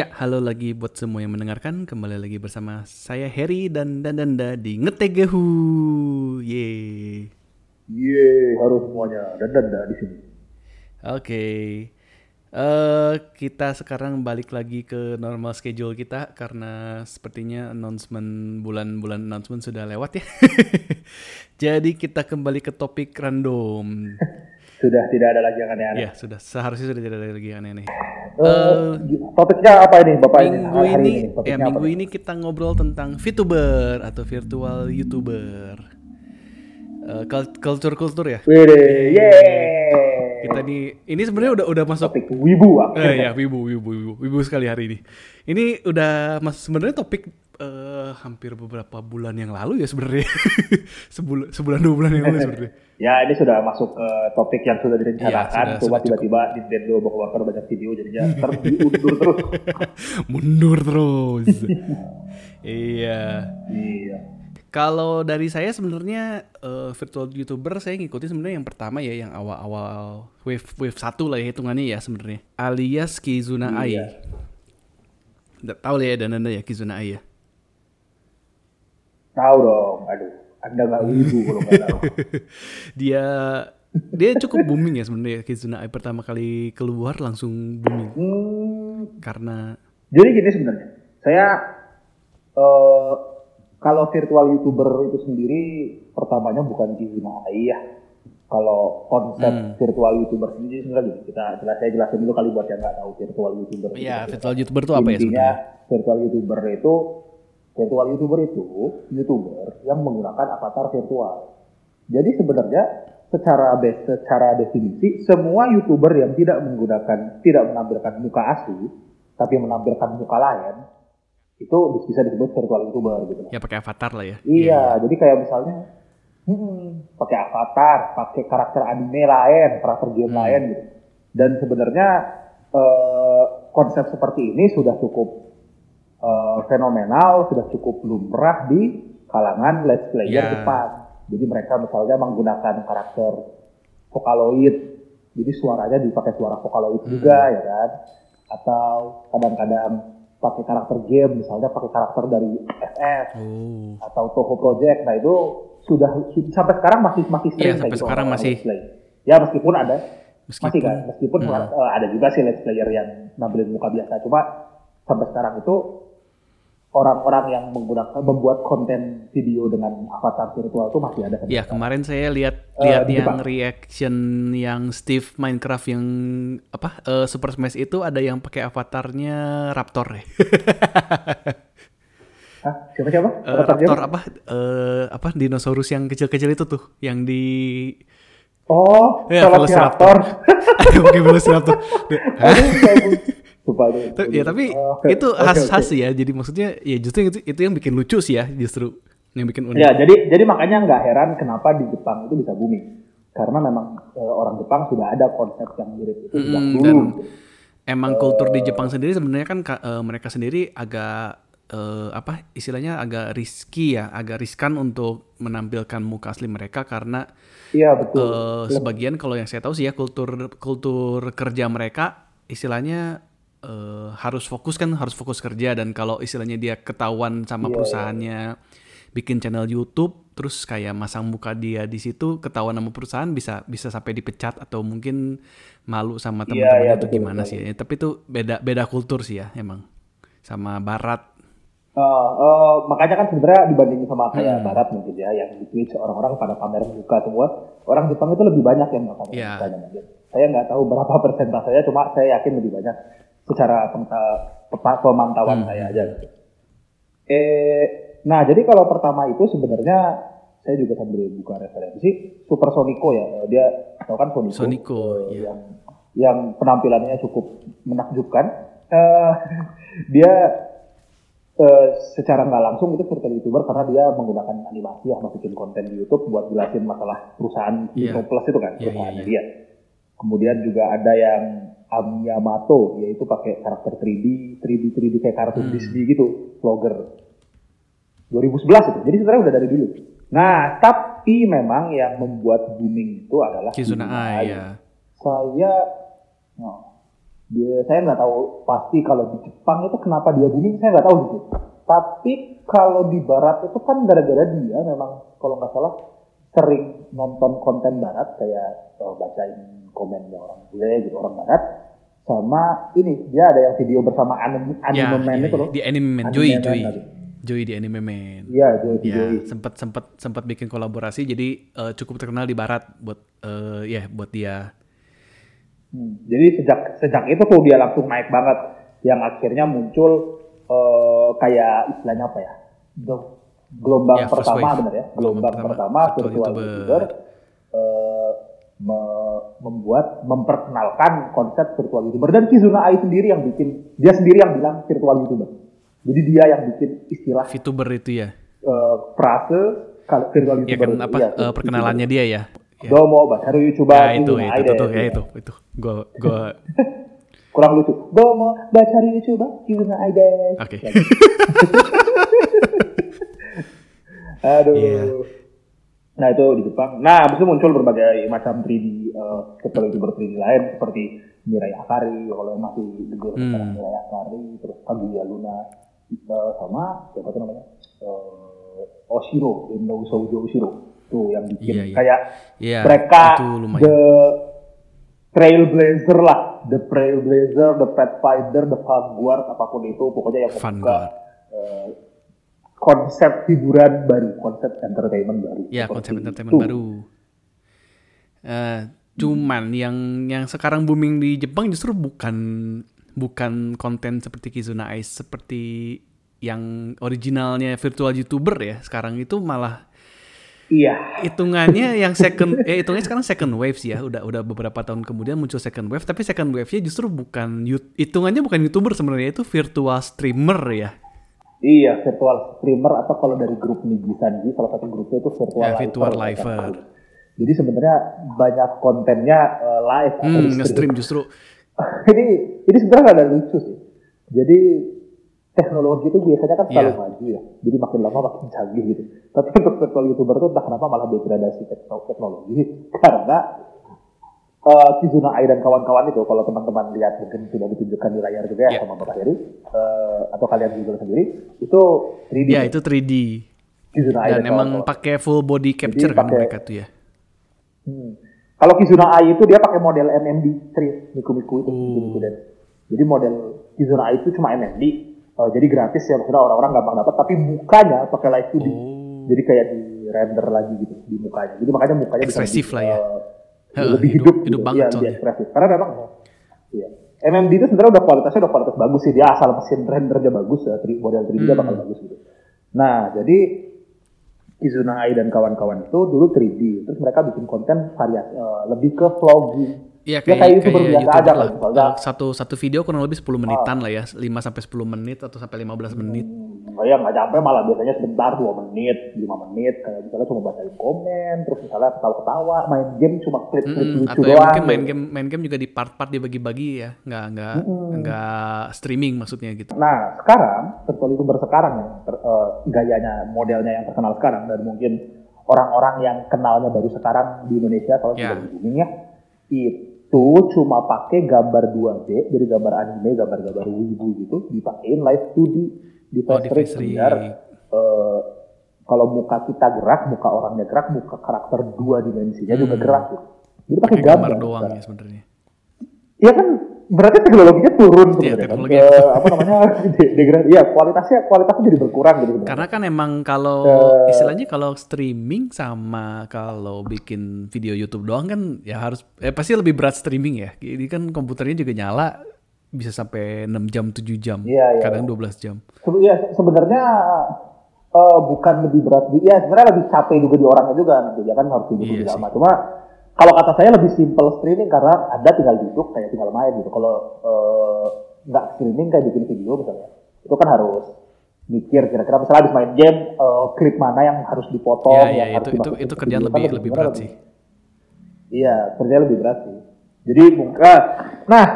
Ya, halo lagi buat semua yang mendengarkan. Kembali lagi bersama saya Harry dan Dandanda di Ngetegehu. Yeay. Yeay, harus semuanya. Dandanda di sini. Oke. Eh, kita sekarang balik lagi ke normal schedule kita karena sepertinya announcement bulan-bulan announcement sudah lewat ya. Jadi kita kembali ke topik random. Sudah tidak ada lagi yang aneh-aneh. Ya, sudah. Seharusnya sudah tidak ada lagi yang aneh-aneh. Eh, topiknya apa ini, Bapak ini? Minggu Hari ini, Topiknya ya apa minggu ini kita ngobrol tentang VTuber atau virtual YouTuber. Eh, kul- Kultur-kultur ya. Wede, yeay. Kita nih, ini sebenarnya udah udah masuk. Topik wibu ah. Eh ya, wibu, wibu, wibu, wibu sekali hari ini. Ini udah mas sebenarnya topik eh, hampir beberapa bulan yang lalu ya sebenarnya. sebulan, sebulan dua bulan yang lalu sebenarnya. Ya, ini sudah masuk ke topik yang sudah Iya, direncanakan. Coba sudah tiba-tiba Nintendo mengeluarkan banyak video jadinya terundur terus. Mundur terus. iya. Iya. Kalau dari saya sebenarnya eh, virtual youtuber saya ngikutin sebenarnya yang pertama ya yang awal-awal wave wave satu lah ya hitungannya ya sebenarnya alias Kizuna Ai. Iya. Nggak tahu lah ya dan anda ya Kizuna Ai ya. Tahu dong. Aduh, Anda nggak wibu kalau nggak tahu. dia dia cukup booming ya sebenarnya Kizuna Ai pertama kali keluar langsung booming Hmm, karena Jadi gini sebenarnya, saya eh kalau virtual youtuber itu sendiri pertamanya bukan Kizuna AI ya. Kalau konsep Hmm. virtual youtuber sendiri sebenarnya kita jelas saya jelasin dulu kali buat yang nggak tahu virtual youtuber. itu ya seperti virtual youtuber itu apa ya sebenarnya? virtual youtuber itu virtual youtuber itu youtuber yang menggunakan avatar virtual. Jadi sebenarnya secara base, secara definisi semua youtuber yang tidak menggunakan tidak menampilkan muka asli tapi menampilkan muka lain itu bisa disebut virtual youtuber gitu. Ya pakai avatar lah ya. Iya, jadi kayak misalnya hmm, pakai avatar, pakai karakter anime lain, karakter game Hmm. lain gitu. Dan sebenarnya eh, konsep seperti ini sudah cukup eh, fenomenal, sudah cukup lumrah di kalangan let's player Iya. Jepang. Jadi mereka misalnya menggunakan karakter Vocaloid, jadi suaranya dipakai suara Vocaloid Hmm. juga ya kan? Atau kadang-kadang pakai karakter game, misalnya pakai karakter dari FF Oh. atau Toho Project. Nah itu sudah su- sampai sekarang masih masih Iya, sering sampai gitu sekarang masih. Ya meskipun ada masih Meskipun kan, meskipun Hmm. eh, ada juga sih let's player yang nampilin muka biasa. Cuma sampai sekarang itu orang-orang yang menggunakan membuat konten video dengan avatar virtual itu masih ada. sampai Ya sekarang. kemarin saya lihat Eh, lihat di yang reaction yang Steve Minecraft yang apa eh, Super Smash itu ada yang pakai avatarnya Raptor ya. Hah? Siapa-siapa? Eh, Avatar Raptor siapa? apa eh, apa dinosaurus yang kecil-kecil itu tuh yang di Oh, Ya, Velociraptor. ada pakai Velociraptor. Lupa ya tapi Oh, oke. itu Oke, khas oke. khas ya. Jadi maksudnya ya justru itu, itu yang bikin lucu sih ya justru yang bikin unik. Ya, jadi jadi makanya nggak heran kenapa di Jepang itu bisa booming. Karena memang eh, orang Jepang sudah ada konsep yang mirip itu sejak Mm, dulu. dan emang kultur di Jepang sendiri sebenarnya kan ka- eh, mereka sendiri agak eh, apa istilahnya agak risky ya, agak riskan untuk menampilkan muka asli mereka karena Iya betul. eh, sebagian kalau yang saya tahu sih ya kultur kultur kerja mereka istilahnya eh, harus fokus kan harus fokus kerja dan kalau istilahnya dia ketahuan sama perusahaannya bikin channel YouTube terus kayak masang muka dia di situ ketahuan sama perusahaan bisa bisa sampai dipecat atau mungkin malu sama Iya, teman-temannya iya, itu betul, gimana betul. sih ya. tapi itu beda beda kultur sih ya emang sama barat Eh, eh, makanya kan sebenarnya dibandingin sama Hmm. kayak Barat mungkin ya, yang di Twitch orang-orang pada pamer muka semua. Orang Jepang itu lebih banyak yang pamer Iya. mukanya mungkin. Saya nggak tahu berapa persentasenya, cuma saya yakin lebih banyak secara pemantauan Hmm. saya aja. gitu. Eh, nah jadi kalau pertama itu sebenarnya saya juga sambil buka referensi Super Sonico ya, dia tahu kan Sonico, Sonico, eh, iya. yang yang penampilannya cukup menakjubkan. Eh, dia eh, secara nggak langsung itu virtual youtuber karena dia menggunakan animasi ya masukin konten di YouTube buat jelasin masalah perusahaan Iya. Kino Plus itu kan Iya, perusahaannya iya, dia. Kemudian juga ada yang Am Yamato yaitu pakai karakter 3D, 3D 3D kayak kartun Hmm. Disney gitu, vlogger. 2011 itu. Jadi sebenarnya udah dari dulu. Nah, tapi memang yang membuat booming itu adalah Kizuna Ai ya Saya oh, dia saya nggak tahu pasti kalau di Jepang itu kenapa dia booming saya nggak tahu gitu tapi kalau di Barat itu kan gara-gara dia memang kalau nggak salah sering nonton konten Barat kayak oh, bacain komennya orang bule gitu orang Barat sama ini dia ada yang video bersama anime anime Ya, man iya, itu loh Di Anime Man, Anime Joey, Man Joey. tadi. Joey di Anime Man. iya Joey Ya, Joey. sempat sempat sempat bikin kolaborasi jadi eh, cukup terkenal di barat buat eh, ya buat dia. Hmm, Jadi sejak sejak itu tuh dia langsung naik banget, yang akhirnya muncul eh, kayak istilahnya apa ya, Gel- gelombang Ya, pertama benar ya, Gelombang gelombang pertama, pertama virtual YouTuber. Membuat memperkenalkan konsep virtual youtuber dan Kizuna Ai sendiri yang bikin dia sendiri yang bilang virtual youtuber. Jadi dia yang bikin istilah VTuber itu ya. eh, frase kalau virtual Ya youtuber. kan itu, apa iya, eh, perkenalannya dia ya. Ya, Domo, baru YouTuber Ya, itu itu tuh, tuh, ya itu itu. Gua gua kurang lucu. Domo, baca di YouTube, Kizuna Ai deh. Oke. Ya, Aduh. Iya. Nah itu di Jepang. Nah habis itu muncul berbagai macam 3D uh, ketua youtuber 3D lain seperti Mirai Akari kalau yang masih digelar Hmm. sekarang Mirai Akari, terus Kaguya Luna, uh, sama siapa tuh namanya uh, Oshiro, Indo Soujo Oshiro tuh yang bikin Iya, iya. kayak Iya, mereka the trailblazer lah, the trailblazer, the pathfinder, the vanguard apa pun itu pokoknya yang membuka Vanguard. Konsep hiburan baru, konsep entertainment baru. Ya, konsep entertainment itu. baru. Eh, cuman yang yang sekarang booming di Jepang justru bukan bukan konten seperti Kizuna Ice seperti yang originalnya virtual YouTuber ya. Sekarang itu malah Iya, hitungannya yang second eh hitungannya sekarang second wave sih ya. Udah udah beberapa tahun kemudian muncul second wave, tapi second wave-nya justru bukan hitungannya bukan YouTuber sebenarnya itu virtual streamer ya. Iya virtual streamer atau kalau dari grup Niji Sanji salah satu grupnya itu virtual Ya, virtual sebut. Jadi sebenarnya banyak kontennya eh, live atau Hmm, di nge-stream justru ini ini sebenarnya ada lucu sih. Jadi teknologi itu biasanya kan selalu Iya. maju ya. Jadi makin lama makin canggih gitu. Tapi untuk virtual youtuber itu entah kenapa malah degradasi tekno- teknologi karena eh Kizuna Ai dan kawan-kawan itu kalau teman-teman lihat mungkin sudah ditunjukkan di layar juga ya Iya. sama Bapak Heri eh, atau kalian juga sendiri itu 3D. ya itu 3D. Kizuna Ai Dan emang kawan-kawan. pakai full body capture kan mereka tuh ya. Hmm. Kalau Kizuna Ai itu dia pakai model MMD series Miku Miku itu. Oh. Miku Miku Dan. Jadi model Kizuna Ai itu cuma MMD. eh, jadi gratis ya maksudnya orang-orang gampang dapat. Tapi mukanya pakai live 2D. Oh. Jadi kayak di render lagi gitu di mukanya. Jadi makanya mukanya Ekspresif lah ya. eh, Lebih hidup- hidup, hidup gitu. banget Iya, lebih soalnya. ekspresif. Karena memang iya. MMD itu sebenarnya udah kualitasnya udah kualitas bagus sih. Dia asal mesin rendernya bagus ya, 3D model 3D nya Hmm. bakal bagus gitu. Nah, jadi Kizuna Ai dan kawan-kawan itu dulu 3D. Terus mereka bikin konten variasi eh, lebih ke vlogging. Iya Ya, kayak, kayak YouTuber kayak biasa aja lah. misalnya. Eh, satu satu video kurang lebih 10 menitan lah ya, 5 sampai 10 menit atau sampai 15 menit. Hmm, ya nggak sampai malah biasanya sebentar 2 menit, 5 menit. Kayak misalnya cuma bacain komen, terus misalnya ketawa-ketawa, main game cuma klip-klip Mm-mm, lucu atau ya mungkin main game main game juga di part-part dibagi-bagi ya, nggak nggak nggak streaming maksudnya gitu. Nah, sekarang, virtual youtuber sekarang yang ter- eh, gayanya, modelnya yang terkenal sekarang dan mungkin orang-orang yang kenalnya baru sekarang di Indonesia kalau Ya. sudah di booming ya, itu cuma pakai gambar 2D, jadi gambar anime, gambar-gambar wibu gitu, dipakein live 2D di Oh, di biar eh, kalau muka kita gerak, muka orangnya gerak, muka karakter dua dimensinya juga gerak gitu. Jadi pakai Hmm. Pakai gambar, gambar doang sekarang. ya sebenarnya. Iya kan berarti teknologinya turun Iya, sebenarnya kan. teknologi Eh, apa namanya de- degrad iya kualitasnya kualitasnya jadi berkurang gitu. Karena kan emang kalau Eh. istilahnya kalau streaming sama kalau bikin video YouTube doang kan ya harus eh pasti lebih berat streaming ya. Jadi kan komputernya juga nyala bisa sampai 6 jam 7 jam, Iya, iya, kadang 12 jam. Se- iya, sebenarnya eh, bukan lebih berat ya sebenarnya lebih capek juga di orangnya juga gitu ya kan harus duduk Iya lebih sih. lama. Cuma kalau kata saya lebih simple streaming karena Anda tinggal duduk kayak tinggal main gitu. Kalau eh, nggak streaming kayak bikin video misalnya, itu kan harus mikir kira-kira misalnya habis main game eh, klip mana yang harus dipotong, Iya, iya, yang harus itu- itu- dimasukin itu ke kerjaan video, kan lebih- lebih berat sih. Iya, kerjanya lebih berat sih. Jadi buka. Nah,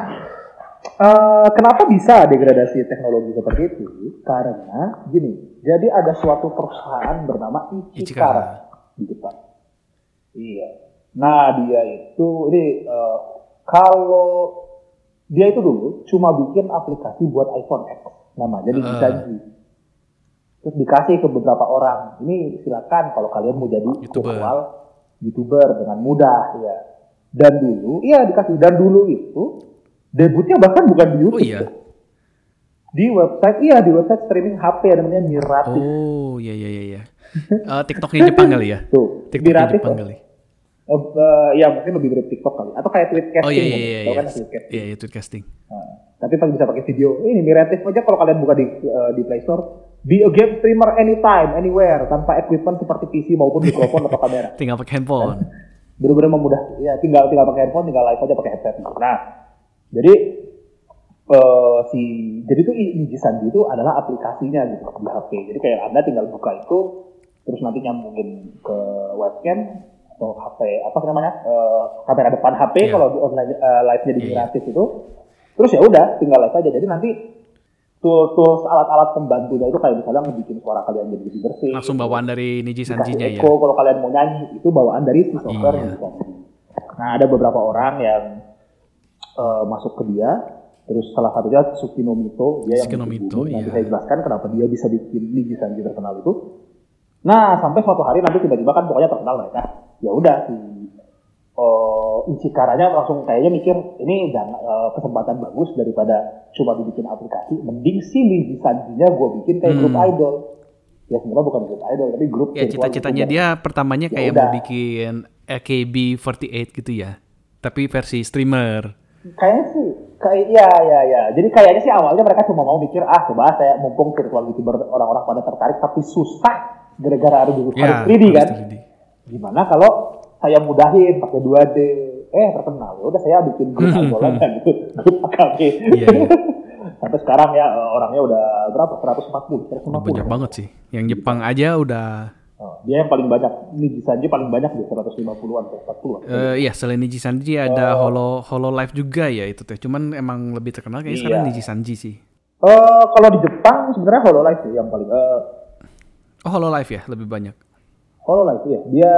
eh, kenapa bisa degradasi teknologi seperti itu? Karena gini, jadi ada suatu perusahaan bernama Ichikara Ichikara. di Jepang. Iya. Nah, dia itu ini eh, kalau dia itu dulu cuma bikin aplikasi buat iPhone X nama jadi Uh. Gisanji terus dikasih ke beberapa orang ini silakan kalau kalian mau jadi YouTuber. virtual youtuber dengan mudah ya dan dulu iya dikasih dan dulu itu debutnya bahkan bukan di Oh YouTube iya. di website iya di website streaming HP namanya Miratif Oh iya iya iya. iya. Eh, TikToknya Jepang kali ya? tuh TikToknya Miratif Jepang kali. Eh, eh, ya mungkin lebih mirip TikTok kali atau kayak tweetcasting Oh iya iya gitu. iya. Iya kan tweetcasting iya, iya tweetcasting. Nah, tapi paling bisa pakai video ini Miratif aja kalau kalian buka di eh, di Play Store be a game streamer anytime anywhere tanpa equipment seperti PC maupun mikrofon atau kamera Tinggal pakai handphone. benar-benar memudah ya tinggal tinggal pakai handphone tinggal live aja pakai headset nah jadi eh, si jadi tuh Niji Sanji itu adalah aplikasinya gitu di HP jadi kayak anda tinggal buka itu terus nanti nyambungin ke webcam atau HP apa namanya eh, kamera depan HP Iya. kalau di online eh, live-nya di Iya, iya. gratis itu terus ya udah tinggal live aja jadi nanti tools tools alat-alat pembantunya itu kayak misalnya ngebikin suara kalian jadi lebih bersih Langsung bawaan dari Niji Sanjinya ya. kalau kalian mau nyanyi itu bawaan dari si software yang bisa. Nah ada beberapa orang yang eh, masuk ke dia, terus salah satunya Sukino Mito, dia yang Sukino bikin Mito. Nanti iya. saya jelaskan kenapa dia bisa bikin Niji Sanji terkenal itu. Nah sampai suatu hari nanti tiba-tiba kan pokoknya terkenal mereka. Ya udah si eh Ichikaranya langsung kayaknya mikir ini jangan eh, kesempatan bagus daripada cuma dibikin aplikasi, mending si Niji Sanjinya gue bikin kayak Hmm. grup idol. Ya sebenarnya bukan grup idol tapi grup Ya cita-citanya YouTuber. dia pertamanya Ya kayak udah. mau bikin AKB48 gitu ya. Tapi versi streamer. Kayaknya sih, kayak ya ya ya. Jadi kayaknya sih awalnya mereka cuma mau mikir ah coba saya mumpung virtual youtuber orang-orang pada tertarik tapi susah gara-gara harus harus Ya, 3D kan. harus 3D. Gimana kalau saya mudahin pakai 2D? Eh terkenal. Ya udah saya bikin grup aja gitu. Grup AKB. Iya, iya. Sampai sekarang ya orangnya udah berapa? 140, 150. Udah banyak banget sih. Yang Jepang aja udah Oh, dia yang paling banyak. Ini Sanji paling banyak di 150-an, 140-an. eh iya selain Niji Sanji ada Holo Holo Live juga ya itu teh. Cuman emang lebih terkenal kayaknya sekarang Iya. Niji Sanji sih. Eh, kalau di Jepang sebenarnya Hololive sih yang paling eh, Oh Holo Live ya lebih banyak. Hololive ya. Dia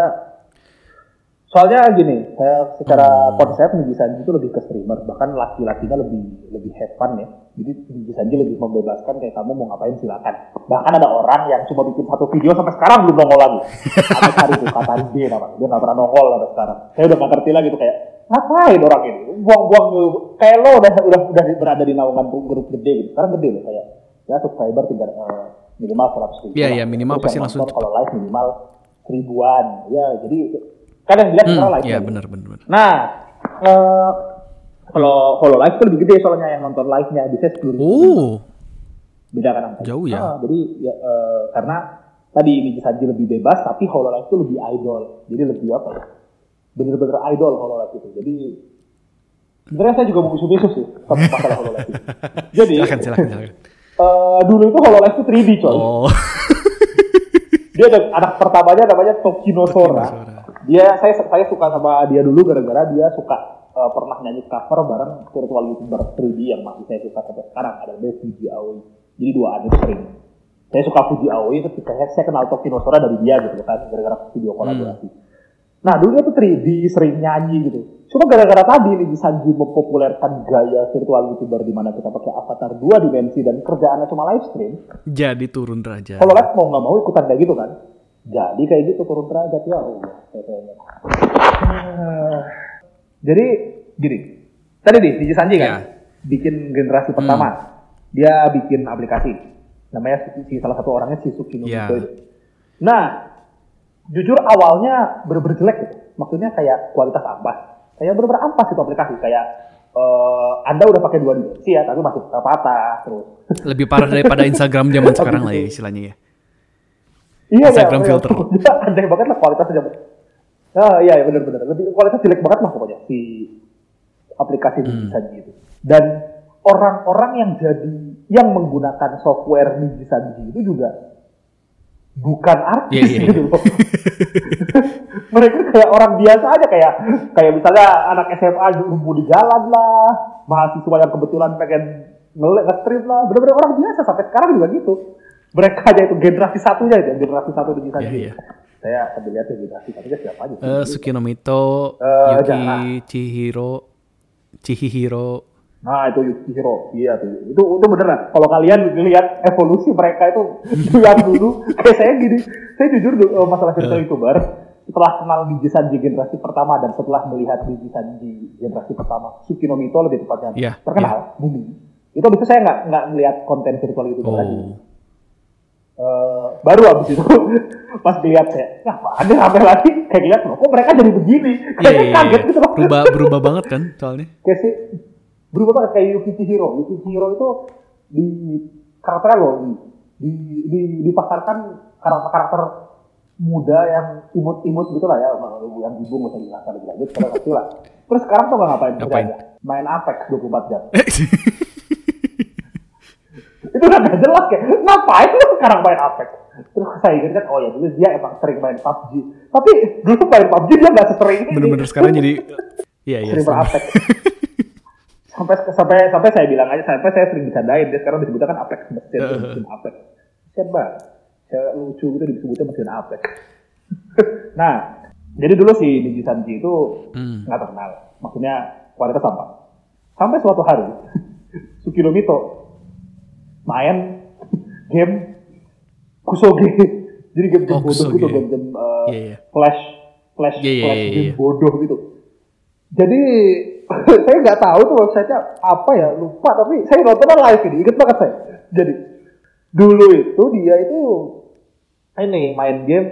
soalnya gini, saya secara konsep Niji Sanji itu lebih ke streamer, bahkan laki-lakinya lebih lebih have fun ya. Jadi Niji Sanji lebih membebaskan kayak kamu mau ngapain silakan. Bahkan ada orang yang cuma bikin satu video sampai sekarang belum nongol lagi. Sampai hari itu Katari dia namanya, dia nggak pernah nongol sampai sekarang. Saya udah nggak ngerti lagi tuh kayak ngapain orang ini buang-buang kayak lo udah udah udah berada di naungan grup gede gitu. Sekarang gede loh kayak ya subscriber tinggal eh, minimal 100 ribu. Iya, lah. iya, minimal pasti langsung kalau live minimal seribuan. Ya, jadi kan yang dilihat Hmm, live. kan. benar benar. Nah, eh, kalau kalau live tuh lebih gede soalnya yang nonton live-nya bisa 10 ribu. Oh, Beda kan. Jauh ya? Ah, jadi ya, eh, karena tadi ini Sanji lebih bebas, tapi Hololive itu lebih idol. Jadi lebih apa ya? Bener-bener idol Hololive itu. Jadi sebenarnya saya juga mau bisu-bisu sih sama masalah Hololive itu. Jadi silakan silakan silakan. eh, dulu itu Hololive itu 3D coy. Oh, Dia ada anak pertamanya namanya Tokino Sora. Sora. Dia saya saya suka sama dia dulu gara-gara dia suka eh, pernah nyanyi cover bareng virtual youtuber 3D yang masih saya suka sampai sekarang ada Fuji Aoi. Jadi dua ada sering. Saya suka Fuji Aoi itu saya, saya kenal Tokino Sora dari dia gitu kan gara-gara video kolaborasi. Nah dulu dia tuh 3D sering nyanyi gitu. Cuma gara-gara tadi nih Sanji mempopulerkan gaya virtual youtuber di mana kita pakai avatar dua dimensi dan kerjaannya cuma live stream. jadi turun derajat. Kalau live mau nggak mau ikutan kayak gitu kan. Jadi kayak gitu turun derajat ya Allah. Ah. Jadi gini. Tadi nih Niji Sanji kan Ya. bikin generasi pertama. Dia bikin aplikasi. Namanya si, si- salah satu orangnya si Sukino Ya. Itu. Nah, jujur awalnya bener-bener jelek gitu. Maksudnya kayak kualitas ampas. Kayak bener-bener ampas itu aplikasi. Kayak eh, Anda udah pakai dua dimensi ya, tapi masih patah terus. Lebih parah daripada Instagram zaman sekarang lah ya istilahnya ya. Iya, Instagram iya, filter. Iya, aneh banget lah kualitasnya. Ah, iya, iya benar-benar. Lebih kualitas jelek banget lah pokoknya si aplikasi Hmm. Sanji itu. Dan orang-orang yang jadi yang menggunakan software Niji Sanji itu juga bukan artis Iya, iya, iya. gitu loh. Mereka kayak orang biasa aja kayak kayak misalnya anak SMA nunggu di jalan lah, mahasiswa yang kebetulan pengen nge- nge-stream lah, bener-bener orang biasa sampai sekarang juga gitu. Mereka aja itu generasi satunya itu, generasi satu di Sanji. Iya, iya. Saya sambil lihat generasi satunya siapa aja. sih. Eh Sukino Mito, Eh, Yuki. Chihiro, Chihiro, Nah itu Yukihiro, iya tuh. Itu itu beneran. Kalau kalian lihat evolusi mereka itu yang dulu, kayak saya gini, saya jujur dulu, masalah cerita youtuber, setelah kenal Niji Sanji generasi pertama dan setelah melihat Niji Sanji generasi pertama, Sukinomito lebih tepatnya Iya, terkenal, booming. Itu itu saya nggak nggak melihat konten virtual youtuber lagi. Oh. Eh, baru abis itu pas dilihat saya, ya apa ada sampai lagi kayak lihat loh, kok mereka jadi begini? Iya, Kayak iya, iya. kaget gitu loh. Berubah, berubah banget kan soalnya. kayak si berubah banget kayak Yuki Chihiro. Yuki Chihiro itu di karakternya loh di, di, di dipasarkan karakter-karakter muda yang imut-imut gitu lah ya yang ibu nggak usah dijelaskan lebih lanjut kalau ngerti lah terus sekarang tuh nggak ngapain Ngapain? main Apex 24 jam itu udah gak jelas kayak ngapain lu sekarang main Apex terus saya ingat kan oh ya dulu dia emang sering main PUBG tapi dulu main PUBG dia nggak sesering ini Bener-bener sekarang jadi Iya iya. sering sama. sampai sampai sampai saya bilang aja sampai saya sering bercandain. Dia sekarang disebutnya kan apex mesin mesin apex. Mesin banget. Saya lucu gitu disebutnya mesin apex. Nah jadi dulu si Niji Sanji itu Hmm. nggak terkenal. Maksudnya kualitas sampah sampai suatu hari Sukinomito main game Kusoge. Jadi game game Oh, bodoh gitu game game uh, Iya, iya. flash flash Iya, iya, flash iya, game iya. bodoh gitu. Jadi saya nggak tahu tuh websitenya apa ya lupa tapi saya nontonnya live ini inget banget saya jadi dulu itu dia itu ini main game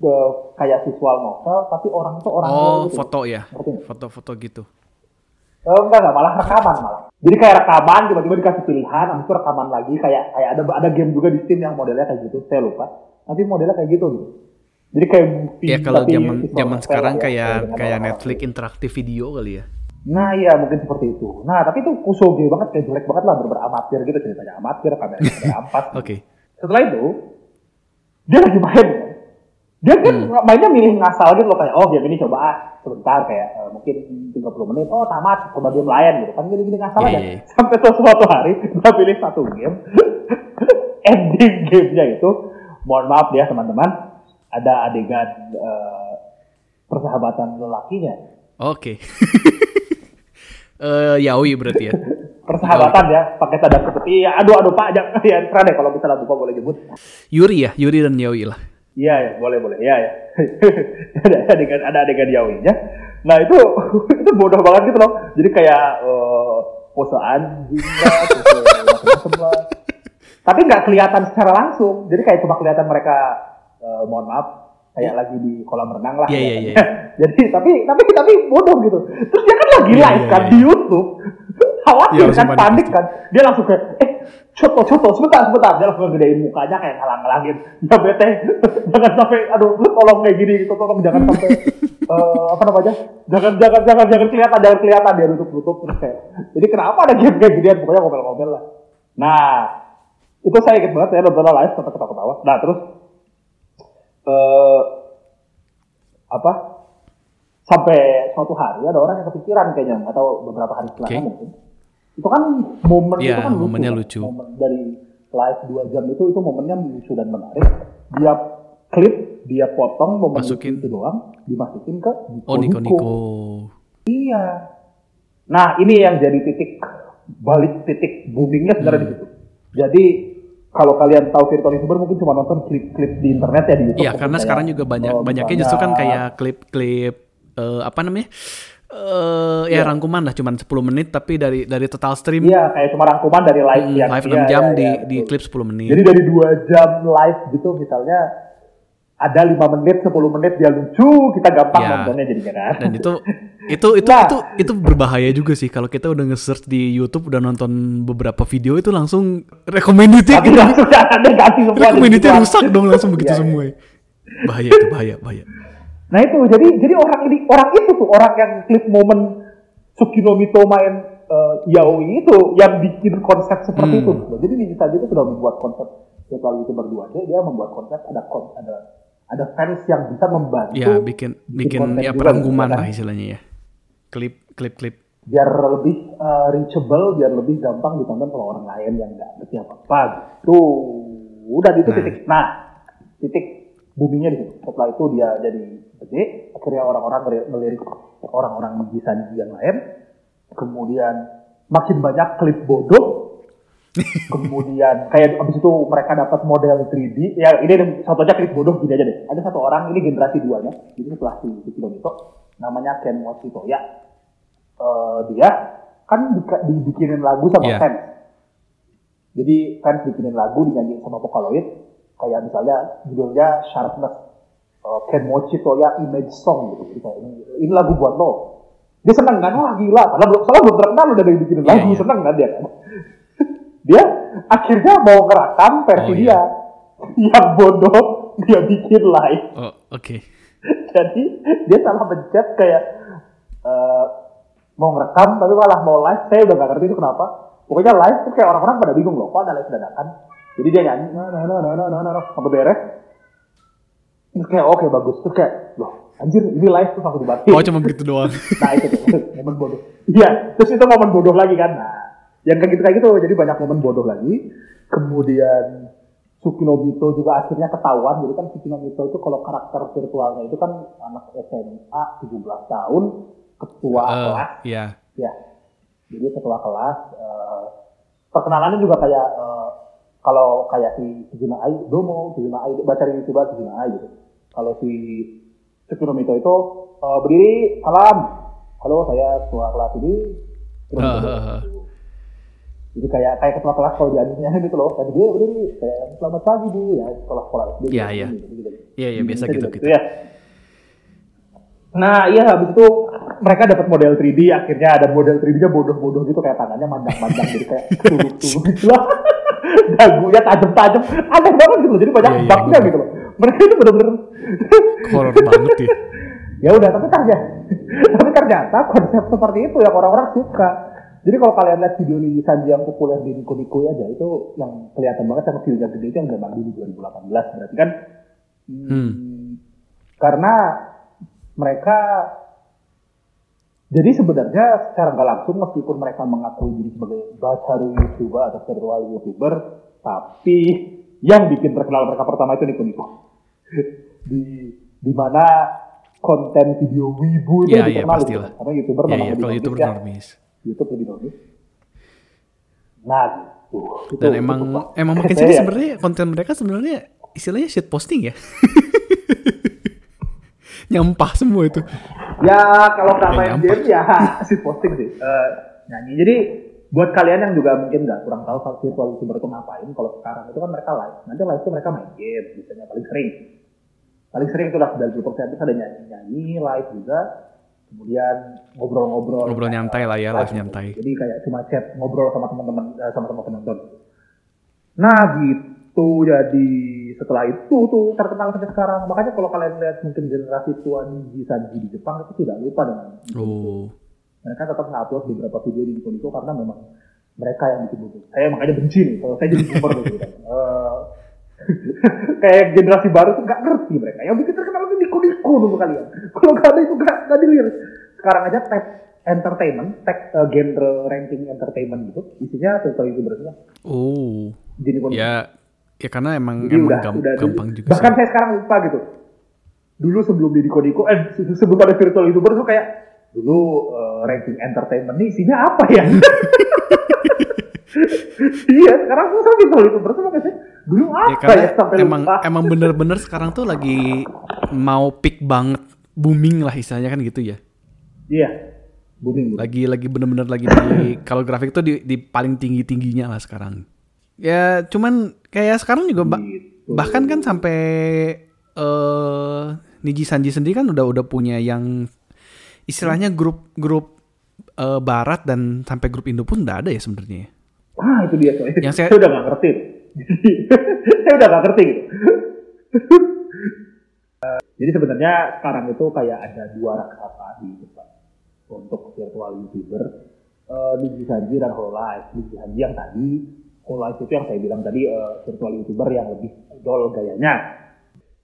eh, kayak visual novel tapi orang tuh orang Oh gitu. foto ya. Foto-foto gitu. Oh, enggak enggak malah rekaman malah. Jadi kayak rekaman tiba-tiba dikasih pilihan, habis itu rekaman lagi kayak kayak ada ada game juga di Steam yang modelnya kayak gitu, saya lupa. Tapi modelnya kayak gitu gitu. Jadi kayak movie, Ya kalau zaman zaman sekarang ya, kayak kayak. Netflix interaktif video kali ya. Nah iya mungkin seperti itu. Nah tapi itu kusoge banget kayak jelek banget lah bener amatir gitu ceritanya amatir kamera ampas. Oke. Setelah itu dia lagi main kan. Dia kan Hmm. mainnya milih ngasal gitu loh kayak oh game ini coba ah sebentar kayak eh, mungkin 30 menit oh tamat coba game lain gitu kan gini gini ngasal Iya, aja iya, iya. sampai tuh suatu hari dia pilih satu game ending gamenya itu mohon maaf ya teman-teman ada adegan eh, persahabatan lelakinya Oke. Eh yaoi berarti ya. persahabatan ya pakai tanda kutip iya aduh aduh pak jangan ya keren deh kalau misalnya buka boleh nyebut Yuri ya, Yuri dan yaoi lah. Iya ya, boleh boleh. Iya ya. ada adegan ada adegan yawinya. Nah itu itu bodoh banget gitu loh. Jadi kayak eh, pose anjing lah, pose macam-macam lah. Tapi nggak kelihatan secara langsung. Jadi kayak cuma kelihatan mereka eh, mohon maaf kayak lagi di kolam renang lah. Iya, iya, kelihatannya. Jadi tapi tapi tapi bodoh gitu. Terus dia kan lagi Iya, live iya, kan iya. di YouTube. Khawatir Iya, langsung kan panik kan. Dia langsung kayak eh Coto, coto, sebentar, sebentar. Dia langsung gedein mukanya kayak ngalang-ngalangin. Ya bete, jangan sampai, aduh, tolong kayak gini, gitu, tolong jangan sampai, eh, apa namanya, jangan, jangan, jangan, jangan kelihatan, jangan kelihatan dia tutup-tutup. Terus kayak, jadi kenapa ada game kayak ginian, pokoknya ngomel-ngomel lah. Nah, itu saya inget banget, saya nonton live, sampai ketawa-ketawa. Nah, terus, eh apa, sampai suatu hari ada orang yang kepikiran kayaknya, atau beberapa hari setelahnya Oke. mungkin. Itu kan momen Iya, itu kan lucu, momennya kan. lucu. Momen dari live 2 jam itu itu momennya lucu dan menarik. Dia klip, dia potong momen Masukin. lucu itu doang, dimasukin ke Oh Niko Niko. Iya. Nah, ini yang jadi titik balik titik boomingnya sebenarnya Hmm. di situ. Jadi kalau kalian tahu virtual youtuber mungkin cuma nonton klip-klip di internet ya di YouTube. Iya, karena sekarang juga banyak oh, banyaknya justru kan kayak klip-klip eh, apa namanya? Eh ya Iya. rangkuman lah cuman 10 menit tapi dari dari total stream Iya, kayak cuma rangkuman dari live hmm, yang live 6 jam iya, di iya, di klip 10 menit. Jadi dari dua jam live gitu misalnya ada lima menit, 10 menit dia lucu, kita gampang Ya. nontonnya jadinya kan. Dan itu itu itu Nah. itu itu berbahaya juga sih kalau kita udah nge-search di YouTube udah nonton beberapa video itu langsung recommended Tapi langsung ada ganti semua. recommended jadi rusak dong langsung begitu Iya, iya. semua. Bahaya itu bahaya bahaya. Nah itu jadi jadi orang ini orang itu tuh orang yang klip momen Sukinomito main eh, yaoi itu yang bikin konsep seperti Hmm. itu. Jadi Saji itu sudah membuat konsep virtual youtuber dua dia, dia membuat konsep ada kon- ada ada fans yang bisa membantu Ya bikin bikin konten ya juga, perangkuman gitu kan. lah istilahnya ya. Klip klip klip. biar lebih eh, reachable, biar lebih gampang ditonton kalau orang lain yang nggak ngerti apa-apa gitu. Udah di itu Nah. titik. Nah, titik boomingnya di situ. Setelah itu dia jadi gede, akhirnya orang-orang ngelirik orang-orang bisa yang lain. Kemudian makin banyak klip bodoh kemudian kayak abis itu mereka dapat model 3D ya ini contohnya klip bodoh gini aja deh ada satu orang ini generasi duanya ini setelah si itu namanya Ken Mochito ya uh, dia kan dibikinin lagu sama yeah. fans. Jadi fans bikinin lagu dinyanyiin sama Vocaloid. Kayak misalnya judulnya Sharpness. Uh, Ken Mochito ya image song gitu. Jadi kayak ini, ini lagu buat lo. Dia seneng kan? Wah gila. Karena belum salah belum terkenal udah dari bikin lagu yeah, seneng kan dia? Dia akhirnya mau ngerekam versi oh, dia. Yeah. yang bodoh dia bikin live. Oh, oke. okay. jadi dia salah pencet kayak uh, mau ngerekam tapi malah mau live saya udah gak ngerti itu kenapa pokoknya live tuh kayak orang-orang pada bingung loh kok ada live dadakan jadi dia nyanyi nah nah nah nah nah nah sampai beres terus kayak oke okay, bagus terus kayak loh anjir ini live tuh aku dibatin. Oh cuma begitu doang. nah itu tuh, momen bodoh. Iya, terus itu momen bodoh lagi kan. Nah, yang kayak gitu kayak gitu jadi banyak momen bodoh lagi. Kemudian Sukinobito juga akhirnya ketahuan, jadi kan Sukinobito itu kalau karakter virtualnya itu kan anak SMA 17 tahun, ketua uh, kelas. Iya. Ya. Jadi ketua kelas. Uh, perkenalannya juga kayak uh, kalau kayak si Sujuna Ai, Domo, Sujuna Ai, baca di YouTube Sujuna Ai gitu. Kalau si Mito itu uh, berdiri, salam. Halo, saya ketua kelas ini. Uh, uh, Jadi kayak kayak ketua kelas kalau di animenya gitu loh. Tadi dia berdiri, saya selamat pagi bu ya sekolah sekolah. Iya iya. Iya iya biasa gitu gitu. Ya. Nah iya habis itu mereka dapat model 3D akhirnya ada model 3D-nya bodoh-bodoh gitu kayak tangannya mandang-mandang jadi kayak tuluk-tuluk gitu lah. Dagunya tajam-tajam. Aneh banget gitu loh. Jadi banyak yeah, bugnya yeah, gitu loh. Mereka itu bener-bener horor banget ya ya udah tapi ternyata tapi ternyata konsep seperti itu yang orang-orang suka jadi kalau kalian lihat video ini Sanji yang populer di Niko Niko aja itu yang kelihatan banget sama videonya gede itu yang gambar di 2018 berarti kan hmm. karena mereka jadi sebenarnya secara nggak langsung meskipun mereka mengakui diri sebagai bacaru youtuber atau virtual youtuber tapi yang bikin terkenal mereka pertama itu Niko Niko di di mana konten video wibu itu yeah, iya, dikenal yeah, gitu. Karena YouTuber yeah, memang yeah, lebih YouTuber ya. normis. YouTube lebih normis. Nah, gitu. Dan itu, emang itu, emang makin sini sebenarnya konten mereka sebenarnya istilahnya shit posting ya. Nyampah semua itu. Ya, kalau nggak main game ya shit posting sih. Uh, nyanyi. Jadi buat kalian yang juga mungkin nggak kurang tahu virtual youtuber itu ngapain, kalau sekarang itu kan mereka live. Nanti live itu mereka main game, biasanya paling sering paling sering itulah 90 persen itu ada nyanyi nyanyi live juga kemudian ngobrol-ngobrol. Ngobrol nyantai lah ya live nyantai. jadi kayak cuma chat ngobrol sama teman-teman eh, sama teman penonton nah gitu. Jadi setelah itu tuh terkenal sampai sekarang. Makanya kalau kalian lihat mungkin generasi tua Niji Sanji di Jepang itu tidak lupa dengan oh. mereka tetap ngupload beberapa video di Nico karena memang mereka yang bikin buku saya makanya benci nih kalau saya jadi boomer gitu. Uh, kayak generasi baru tuh gak ngerti mereka. Yang bikin terkenal itu Niko-Niko dulu kalian. Kalau gak ada itu gak, dilirik. Sekarang aja tag entertainment, tag uh, genre ranking entertainment gitu, isinya total youtuber semua. Oh. Jadi ya, ya karena emang, Jadi emang udah, gamp udah, gampang juga Bahkan sih. saya sekarang lupa gitu. Dulu sebelum di Niko-Niko, eh sebelum ada virtual youtuber tuh kayak dulu uh, ranking entertainment nih isinya apa ya? iya, sekarang susah virtual youtuber semua sih? Dulu ya, apa ya, ya sampai emang lupa. emang bener-bener sekarang tuh lagi mau pick banget booming lah istilahnya kan gitu ya. Iya booming, lagi lagi bener-bener lagi di kalau grafik tuh di, di paling tinggi tingginya lah sekarang. Ya cuman kayak sekarang juga ba gitu. bahkan kan sampai uh, Niji Sanji sendiri kan udah udah punya yang istilahnya grup grup uh, barat dan sampai grup Indo pun udah ada ya sebenarnya ah itu dia soalnya yang saya, saya udah gak ngerti saya udah gak ngerti gitu. jadi sebenarnya sekarang itu kayak ada dua raksasa di depan untuk virtual youtuber uh, Niji Sanji dan Hololive. Niji Sanji yang tadi, Hololive itu yang saya bilang tadi uh, virtual youtuber yang lebih idol gayanya.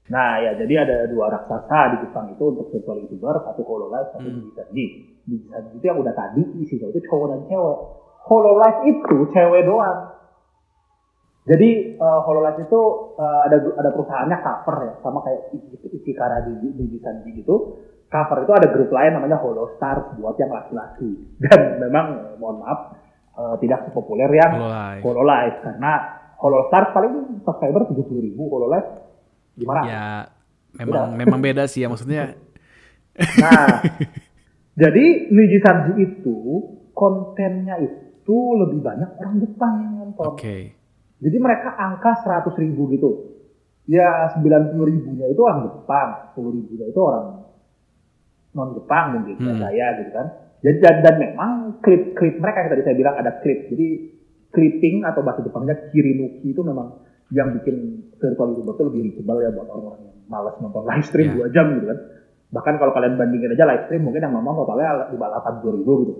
Nah ya jadi ada dua raksasa di Jepang itu untuk virtual youtuber, satu Hololive, satu hmm. Niji Sanji. Niji Sanji itu yang udah tadi isinya itu cowok dan cewek. Hololive itu cewek doang jadi uh, HoloLens itu uh, ada ada perusahaannya cover ya, sama kayak Ichikara di di, di Sanji gitu. Cover itu ada grup lain namanya Holostar buat yang laki-laki. Dan memang mohon maaf, uh, tidak sepopuler yang Hololive. Hololive karena Holostars paling subscriber tujuh puluh ribu Hololive gimana? Ya memang memang beda sih ya maksudnya. Nah, jadi Niji Sanji itu kontennya itu lebih banyak orang Jepang yang nonton. Oke. Jadi mereka angka 100 ribu gitu. Ya 90 ribunya itu orang Jepang, 10 ribunya itu orang non Jepang mungkin Hmm. saya gitu kan. Jadi dan, dan memang klip-klip mereka yang tadi saya bilang ada klip. Jadi clipping atau bahasa Jepangnya kirinuki itu memang yang bikin virtual YouTuber itu lebih reachable ya buat orang-orang yang malas nonton live stream. 2 jam gitu kan. Bahkan kalau kalian bandingin aja live stream mungkin yang nonton totalnya di bawah 80 ribu gitu.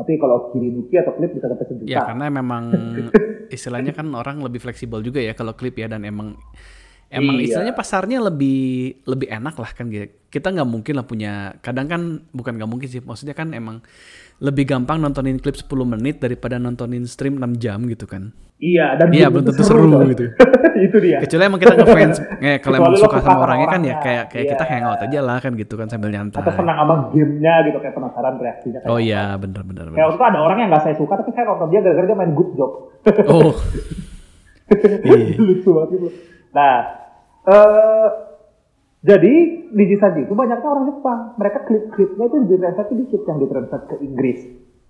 Tapi kalau kirinuki atau klip bisa sampai sejuta. Ya karena memang istilahnya kan orang lebih fleksibel juga ya kalau klip ya dan emang emang Iya. istilahnya pasarnya lebih lebih enak lah kan gitu. Kita nggak mungkin lah punya kadang kan bukan nggak mungkin sih maksudnya kan emang lebih gampang nontonin klip 10 menit daripada nontonin stream 6 jam gitu kan. Iya, dan Iya belum tentu seru coy. gitu. itu dia. Kecuali emang kita ngefans, eh kalau emang suka sama orangnya kan ya kayak kayak kita Iya. hangout aja lah kan gitu kan sambil nyantai. Atau senang sama gamenya gitu kayak penasaran reaksinya. kayak Oh iya bener bener Kayak waktu itu ada orang yang nggak saya suka tapi saya nonton dia gara-gara dia main good job. Oh Iya. Lucu banget itu. Nah, eh jadi di Jisaji itu banyaknya orang Jepang. Mereka klip-klipnya itu ditranslate dikit yang ditranslate ke Inggris.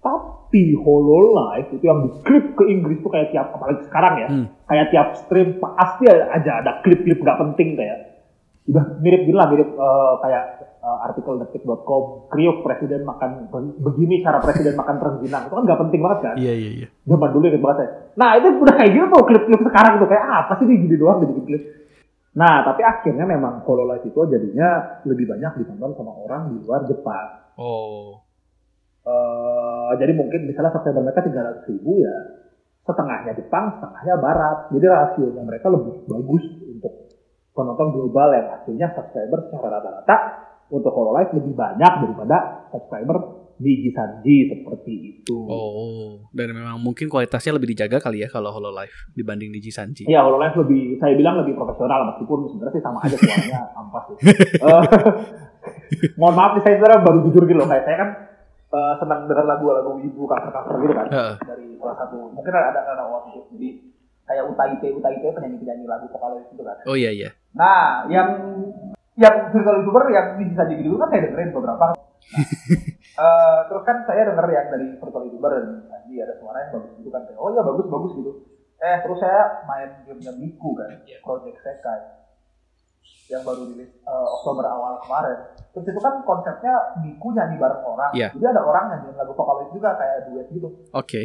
Tapi Hololive itu yang diklip ke Inggris tuh kayak tiap apalagi sekarang ya, Hmm. kayak tiap stream pasti aja ada klip-klip nggak penting kayak udah mirip gini lah mirip eh, kayak eh, artikel detik.com kriuk presiden makan begini cara presiden makan rengginang itu kan nggak penting banget kan iya iya iya. zaman dulu inget banget ya. Nah itu udah kayak gitu tuh klip-klip sekarang gitu kayak apa sih dia gini doang dibikin klip. Nah tapi akhirnya memang Hololive itu jadinya lebih banyak ditonton sama orang di luar Jepang. Oh Eh, jadi mungkin misalnya subscriber mereka 300 ribu ya setengahnya Jepang, setengahnya Barat. Jadi rasionya mereka lebih bagus untuk penonton global yang hasilnya subscriber secara rata-rata untuk Hololive lebih banyak daripada subscriber di Gisanji seperti itu. oh dan memang mungkin kualitasnya lebih dijaga kali ya kalau Hololive dibanding di Jisanji. Iya, HoloLens lebih, saya bilang lebih profesional meskipun sebenarnya sih sama aja suaranya ampas sih. Eh, mohon maaf nih, saya sebenarnya baru jujur gitu loh. Kayak saya kan eh, senang dengar lagu-lagu ibu cover-cover gitu kan. Heeh. Dari salah satu, mungkin ada ada waktu. Jadi kayak Utaite, Utaite penyanyi-penyanyi lagu vokalis itu kan. Oh iya iya. Nah, yang yang virtual youtuber yang bisa jadi dulu kan saya dengerin beberapa. Nah, eh, terus kan saya denger yang dari virtual youtuber dan tadi ada suara yang bagus gitu kan. Oh iya bagus bagus gitu. Eh terus saya main game Miku kan, Project Sekai yang baru rilis eh, Oktober awal kemarin. Terus itu kan konsepnya Miku nyanyi bareng orang. Iya. Jadi ada orang nyanyiin lagu vokalis juga kayak duet gitu Oke.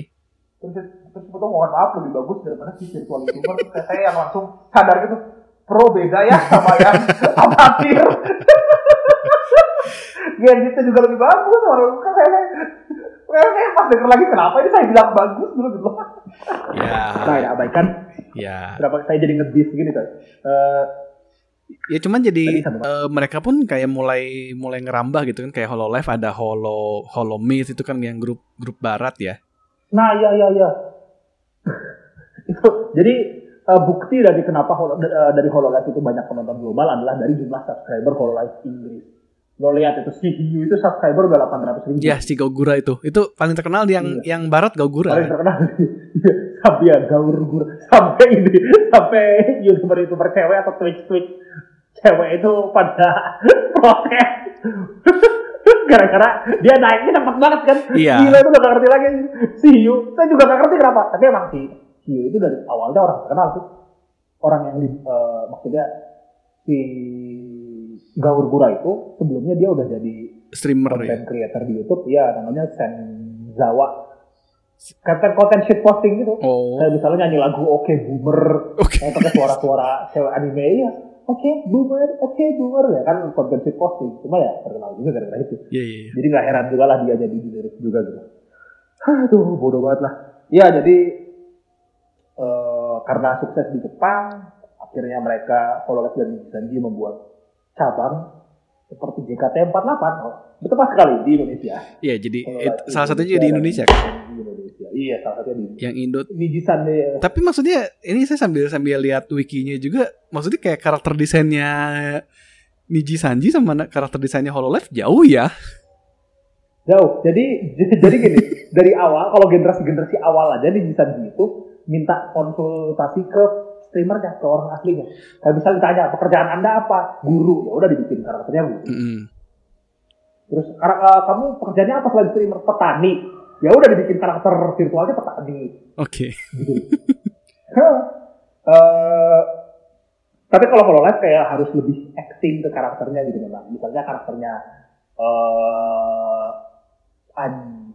terus terus itu mohon maaf lebih bagus daripada si virtual youtuber Terus saya yang langsung sadar gitu pro beda ya sama yang amatir Gen itu juga lebih bagus orang kan saya. Saya saya pas denger lagi kenapa ini saya bilang bagus dulu gitu Ya. nah ya abaikan. Ya. kenapa saya jadi ngedis gini kan Eh, Ya cuman jadi eh, mereka pun kayak mulai mulai ngerambah gitu kan kayak Hololive ada Holo Holomyth itu kan yang grup grup barat ya. nah iya iya iya. Itu jadi eh, bukti dari kenapa Holo- eh, dari Hololive itu banyak penonton global adalah dari jumlah subscriber Hololive Inggris lo lihat itu si Hiyu itu subscriber udah 800 ribu. Ya si Gogura itu. Itu paling terkenal yang yang barat Gogura. paling terkenal sampai ya gaur gur sampai ini sampai youtuber youtuber cewek atau twitch twitch. Cewek itu pada protes gara-gara dia naiknya cepet banget kan. Iya. gila itu udah gak ngerti lagi. Si Hiyu saya juga gak ngerti kenapa. Tapi emang si Hiyu itu dari awalnya orang terkenal sih. Orang yang di, eh, maksudnya si Gaur Gura itu sebelumnya dia udah jadi Streamer ya. content creator di YouTube ya namanya Senzawa konten konten shit posting gitu Oh. kayak misalnya nyanyi lagu Oke Boomer Oke. yang pakai suara-suara cewek anime ya Oke Boomer Oke Boomer ya kan konten shit posting cuma ya terkenal juga gara-gara itu Iya iya. iya. jadi nggak heran juga lah dia jadi dilirik juga gitu aduh bodoh banget lah ya jadi eh, karena sukses di Jepang akhirnya mereka Hololive dan Sanji membuat cabang seperti JKT48 oh, betul pas sekali di Indonesia Iya jadi it- salah satunya di Indonesia kan. di Indonesia iya salah satunya di Yang Indo. Nijisan deh Tapi maksudnya ini saya sambil sambil lihat wikinya juga, maksudnya kayak karakter desainnya Niji Sanji sama karakter desainnya Hololive jauh ya. Jauh. Jadi jadi gini, dari awal kalau generasi-generasi awal aja nih bisa gitu minta konsultasi ke streamernya, ke orang aslinya. Kayak misalnya ditanya pekerjaan anda apa? Guru. Ya udah dibikin karakternya guru. Mm-mm. Terus kar- eh, kamu pekerjaannya apa selain streamer? Petani. Ya udah dibikin karakter virtualnya petani. Oke. Gitu. Eh, tapi kalau HoloLens kayak harus lebih acting ke karakternya gitu memang. Misalnya karakternya eh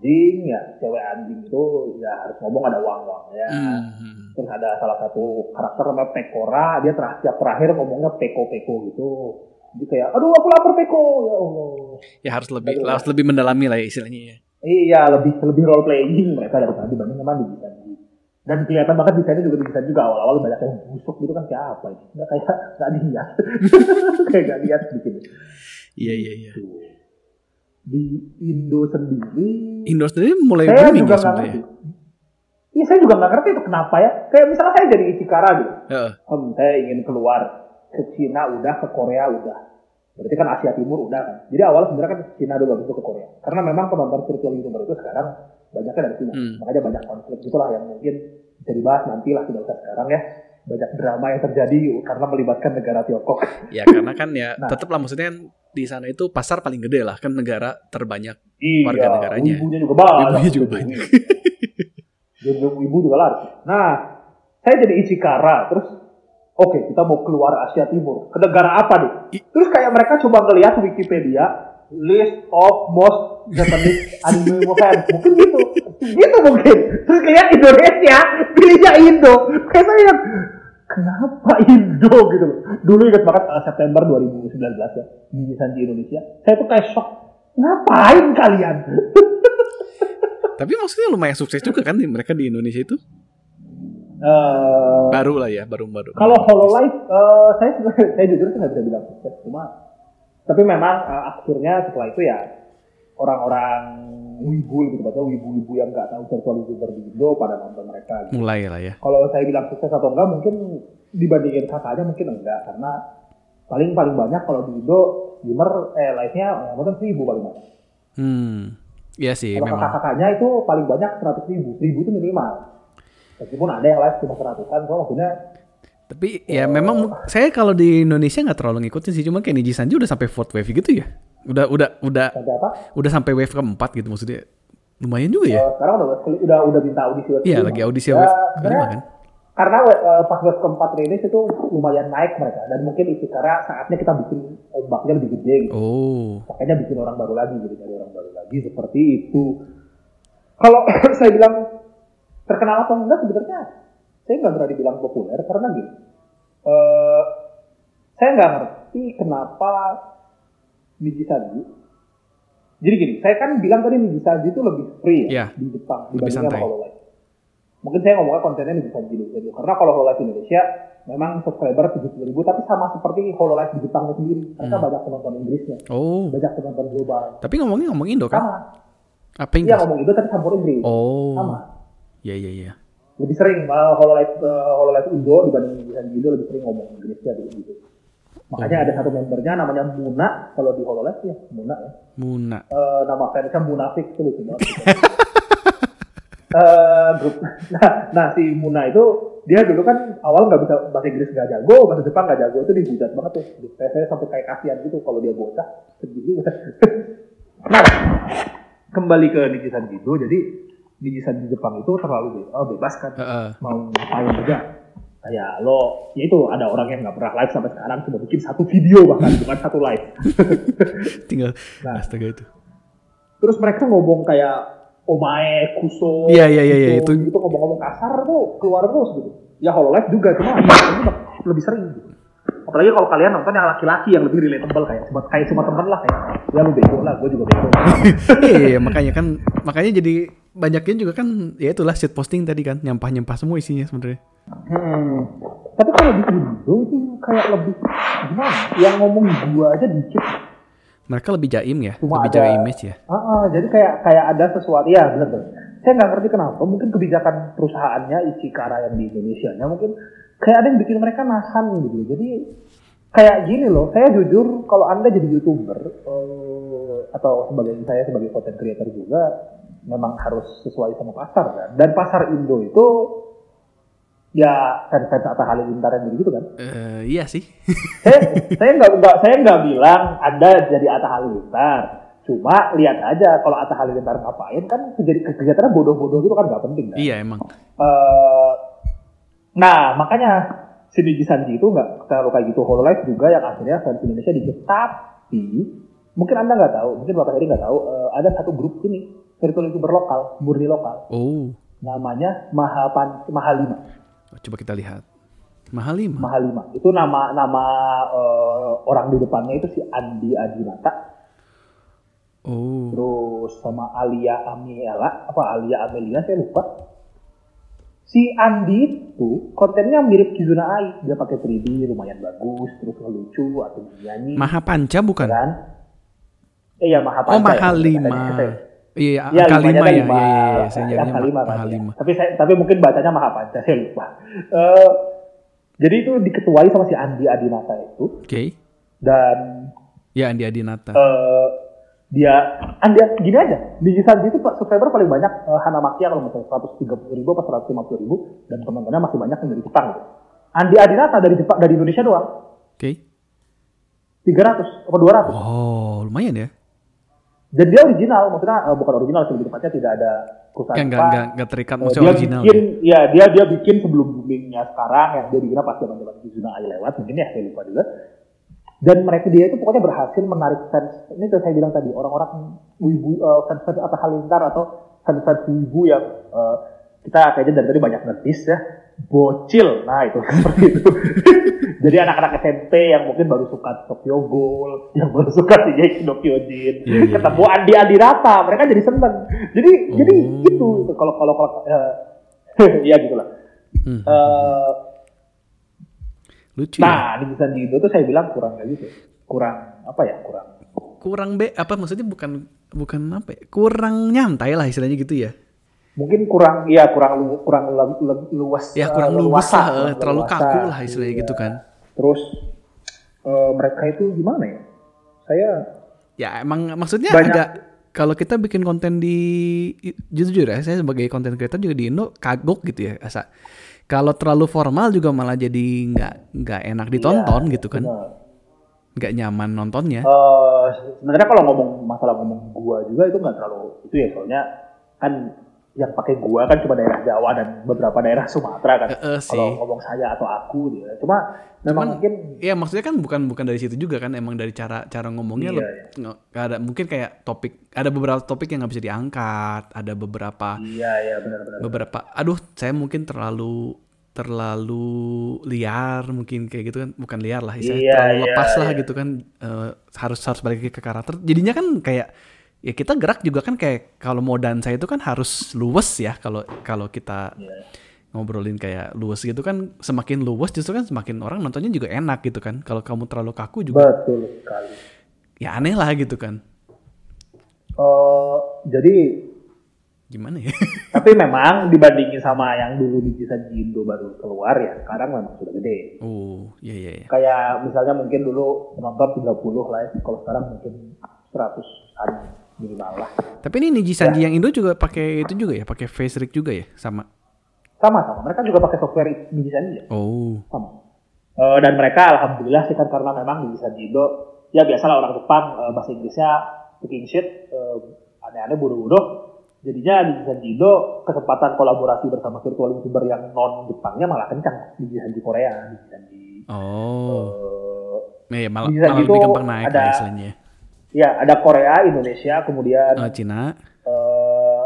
anjing ya, cewek anjing itu ya harus ngomong ada wang-wangnya. Mhm. Terus ada salah satu karakter namanya Pekora, dia ter tiap terakhir ngomongnya peko-peko gitu. Jadi kayak, aduh aku lapar peko, ya Allah. Ya harus lebih Aduh. harus lebih mendalami lah ya istilahnya ya. Iya, lebih lebih role playing mereka daripada dibanding sama di desain. Dan kelihatan banget desainnya juga desain juga awal-awal banyak yang busuk gitu kan kayak apa ini? Nggak kayak nggak dilihat, kayak nggak lihat bikin. Iya iya iya. Di Indo sendiri, Indo sendiri mulai saya booming juga ya sebenarnya. ngerti. Iya, saya juga nggak ngerti itu kenapa ya. Kayak misalnya saya jadi Ichikara gitu. Om, saya ingin keluar ke Cina udah, ke Korea udah. Berarti kan Asia Timur udah kan. Jadi awal sebenarnya kan Cina dulu habis itu ke Korea. Karena memang penonton virtual YouTuber itu sekarang banyaknya dari Cina. Hmm. Makanya banyak konflik gitulah yang mungkin bisa dibahas nanti lah tidak usah sekarang ya. Banyak drama yang terjadi karena melibatkan negara Tiongkok. Ya karena kan ya Nah. tetap lah maksudnya kan di sana itu pasar paling gede lah kan negara terbanyak. Iya, Warga negaranya. Ibunya juga banyak. Ibunya juga banyak. Ibu juga lari. Nah, saya jadi Ichikara, terus oke kita mau keluar Asia Timur. Ke negara apa nih? Terus kayak mereka coba ngeliat Wikipedia list of most Japanese anime fans. Mungkin gitu. Gitu mungkin. Terus kayak Indonesia, pilihnya Indo. Kayak saya kenapa Indo gitu loh. Dulu ingat banget uh, September 2019 ya, di di Indonesia. Saya tuh kayak shock. Ngapain kalian? Tapi maksudnya lumayan sukses juga kan mereka di Indonesia itu. Eh, Baru lah ya, baru-baru. Kalau Hololive, eh, saya saya jujur sih nggak bisa bilang sukses, cuma tapi memang eh, akhirnya setelah itu ya orang-orang wibu gitu atau wibu-wibu yang nggak tahu virtual youtuber di Indo pada nonton mereka. Gitu. mulai lah ya. Kalau saya bilang sukses atau enggak mungkin dibandingin kakaknya mungkin enggak karena paling paling banyak kalau di Indo gamer eh live-nya mungkin seribu paling banyak. Hmm. Iya sih Kalau memang. kakak-kakaknya itu paling banyak seratus ribu, seribu itu minimal. Meskipun ada yang live cuma seratusan, so maksudnya Tapi ya memang saya kalau di Indonesia nggak terlalu ngikutin sih, cuma kayak Niji Sanji udah sampai fourth wave gitu ya. Udah udah udah sampai apa? udah sampai wave keempat gitu maksudnya. Lumayan juga ya. Eh, sekarang udah udah udah minta audisi web Iya, lagi audisi Ya, wave sebenarnya kelima kan. Karena eh, pas web keempat rilis itu lumayan naik mereka dan mungkin itu karena saatnya kita bikin ombaknya lebih gede gitu. Oh. Makanya bikin orang baru lagi jadi cari orang baru lagi seperti itu. Kalau saya bilang terkenal atau enggak sebenarnya saya nggak berani bilang populer karena gini. eh, saya nggak ngerti kenapa Niji Sanji. Jadi gini, saya kan bilang tadi Niji Sanji itu lebih free Iya. ya di Jepang Lebih sama santai. HoloLens. Mungkin saya ngomongnya kontennya Niji Sanji dulu. Karena kalau HoloLens Indonesia memang subscriber 70 ribu, tapi sama seperti HoloLens di Jepangnya sendiri. Mereka Hmm. banyak penonton Inggrisnya, Oh. banyak penonton global. Tapi ngomongnya ngomong Indo kan? Sama. Apa Iya Inggris? ngomong itu tapi campur Inggris. Oh. Sama. Iya iya iya. Lebih sering uh, HoloLens uh, HoloLens Indo dibanding Indo lebih sering ngomong Inggrisnya dulu gitu. Makanya Oh. ada satu membernya namanya Muna kalau di HoloLens ya Muna ya. Muna. Eh, nama fansnya Munafik itu lucu banget. gitu. Eh, grup. Nah, nah si Muna itu dia dulu kan awal nggak bisa bahasa Inggris nggak jago, bahasa Jepang nggak jago itu dihujat banget tuh. Saya, saya sampai kayak kasihan gitu kalau dia bocah sedih nah, kembali ke Nijisan Jido, jadi Nijisan di Jepang itu terlalu oh, bebas kan, Heeh. mau ngapain juga. Kayak lo, ya itu ada orang yang nggak pernah live sampai sekarang cuma bikin satu video bahkan bukan satu live. Tinggal Nah. astaga itu. Terus mereka ngomong kayak omae, kuso, Iya, iya, iya, iya, gitu, itu- gitu ngomong-ngomong kasar tuh keluar terus gitu. Ya HoloLens juga cuma ini lebih sering gitu. Apalagi kalau kalian nonton yang laki-laki yang lebih relatable kayak cuma kayak cuma temen lah kayak ya lu bego lah, gue juga bego. Iya, makanya kan makanya jadi banyaknya juga kan ya itulah shit posting tadi kan nyampah-nyampah semua isinya sebenarnya. Hmm. Tapi kalau di Indo itu kayak lebih gimana? Yang ngomong gua aja dikit. Mereka lebih jaim ya, Cuma lebih ada- image ya. Ah, ah, jadi kayak kayak ada sesuatu ya benar benar. Saya nggak ngerti kenapa. Mungkin kebijakan perusahaannya Ichikara yang di Indonesia nya mungkin kayak ada yang bikin mereka nahan gitu. Jadi kayak gini loh. Saya jujur kalau anda jadi youtuber, eh, atau sebagai saya sebagai content creator juga memang harus sesuai sama pasar kan. Dan pasar Indo itu ya fans-fans Atta Halilintar yang begitu kan. Eh, iya sih. saya saya nggak saya nggak bilang anda jadi Atta Halilintar. Cuma lihat aja kalau Atta Halilintar ngapain kan kegiatan kegiatannya bodoh-bodoh gitu kan nggak penting kan. iya emang. Eh, nah makanya si Niji Sanji itu nggak terlalu kayak gitu Hololive juga yang akhirnya fans Indonesia dikit tapi mungkin anda nggak tahu mungkin bapak Heri nggak tahu eh, ada satu grup ini virtual youtuber lokal murni lokal. Oh. namanya Mahapan Mahalima Coba kita lihat. Mahal lima. Mahalima itu nama nama eh, orang di depannya itu si Andi Adinata. Oh. terus sama Alia Amiela apa Alia Amelia? Saya lupa. Si Andi itu kontennya mirip Kizuna Ai. Dia pakai 3D lumayan bagus terus lucu atau nyanyi Maha Panca bukan? kan? Eh ya. Mahapanca Oh, Mahal ya, Iya, Ya, angka lima ya. lima, Iya, iya, iya. Saya angka lima ma- mahal ya. lima. Tapi saya, tapi mungkin bacanya Mahapanca, saya lupa. Eh, jadi itu diketuai sama si Andi Adinata itu Oke. dan Ya Andi Adinata. eh dia Andi gini aja di Sanji itu subscriber paling banyak eh, Hana Makia kalau misalnya 130 ribu atau 150 ribu dan teman-temannya masih banyak yang dari Jepang gitu. Andi Adinata dari Jepang dari Indonesia doang Oke. 300 atau 200 Oh, lumayan ya. Dan dia original maksudnya eh, bukan original sih lebih tepatnya tidak ada perusahaan Kan nggak Jepang. nggak nggak terikat maksudnya dia original. bikin ya dia dia bikin sebelum boomingnya sekarang yang dia bikin pas zaman zaman Kizuna Ai lewat mungkin ya saya lupa juga dan mereka dia itu pokoknya berhasil menarik fans ini tuh saya bilang tadi orang-orang wibu eh, fans fans atau halilintar atau fans fans wibu yang eh, kita kayaknya dari tadi banyak ngetis ya bocil nah itu seperti itu jadi anak-anak SMP yang mungkin baru suka Tokyo Ghoul yang baru suka Shingeki no Kyojin Iya, iya, ketemu Andi Andi Rata mereka jadi seneng jadi jadi Oh. gitu kalau kalau kalau eh, ya gitulah Hmm. Eh, Lucu ya. nah di Busan Jindo tuh saya bilang kurang kayak gitu kurang apa ya kurang Kurang be apa maksudnya bukan bukan apa ya? Kurang nyantai lah istilahnya gitu ya. Mungkin kurang ya kurang lu- kurang lu- lu- luas Ya eh, kurang luwes leluasa, lah, eh, terlalu leluasa. kaku lah istilahnya Iya. gitu kan. terus eh, mereka itu gimana ya saya Ya emang maksudnya Banyak- agak kalau kita bikin konten di jujur ya saya sebagai konten creator juga di Indo kagok gitu ya asa kalau terlalu formal juga malah jadi nggak nggak enak ditonton Iya, gitu kan nggak nyaman nontonnya Eh, sebenarnya kalau ngomong masalah ngomong gua juga itu nggak terlalu itu ya soalnya kan yang pakai gua kan cuma daerah Jawa dan beberapa daerah Sumatera kan. Eh, sih. kalau ngomong saya atau aku gitu ya. Cuma memang Cuman, mungkin Iya maksudnya kan bukan bukan dari situ juga kan emang dari cara cara ngomongnya Iya, lo nggak ada mungkin kayak topik ada beberapa topik yang nggak bisa diangkat ada beberapa iya ya benar-benar. beberapa aduh saya mungkin terlalu terlalu liar mungkin kayak gitu kan bukan liar lah istilahnya Iya, terlalu iya, lepas lah iya. gitu kan Eh, harus harus balik ke karakter jadinya kan kayak ya kita gerak juga kan kayak kalau mau dansa itu kan harus luwes ya kalau kalau kita Iya. ngobrolin kayak luwes gitu kan semakin luwes justru kan semakin orang nontonnya juga enak gitu kan kalau kamu terlalu kaku juga Betul sekali. ya aneh lah gitu kan Eh, jadi gimana ya tapi memang dibandingin sama yang dulu di Kisah Jindo baru keluar ya sekarang memang sudah gede. oh iya iya iya Kayak misalnya mungkin dulu penonton 30 lah ya, kalau sekarang mungkin 100-an minimal lah. tapi ini Niji Sanji yang Indo juga pakai itu juga ya? Pakai face rig juga ya? Sama? Sama-sama, mereka juga pakai software Niji Sanji ya. oh. Sama. Eh, dan mereka alhamdulillah sih kan karena memang di Sanji Indo ya biasalah orang Jepang eh, bahasa Inggrisnya speaking shit eh, aneh-aneh bodoh-bodoh. Jadinya di Sanji Indo kesempatan kolaborasi bersama virtual youtuber yang non Jepangnya malah kencang. Di Sanji Korea di Sanji oh. eh, ya malah, Niji Sanji malah lebih gampang naik ada- lah istilahnya ya ada Korea Indonesia kemudian Eh, Cina eh,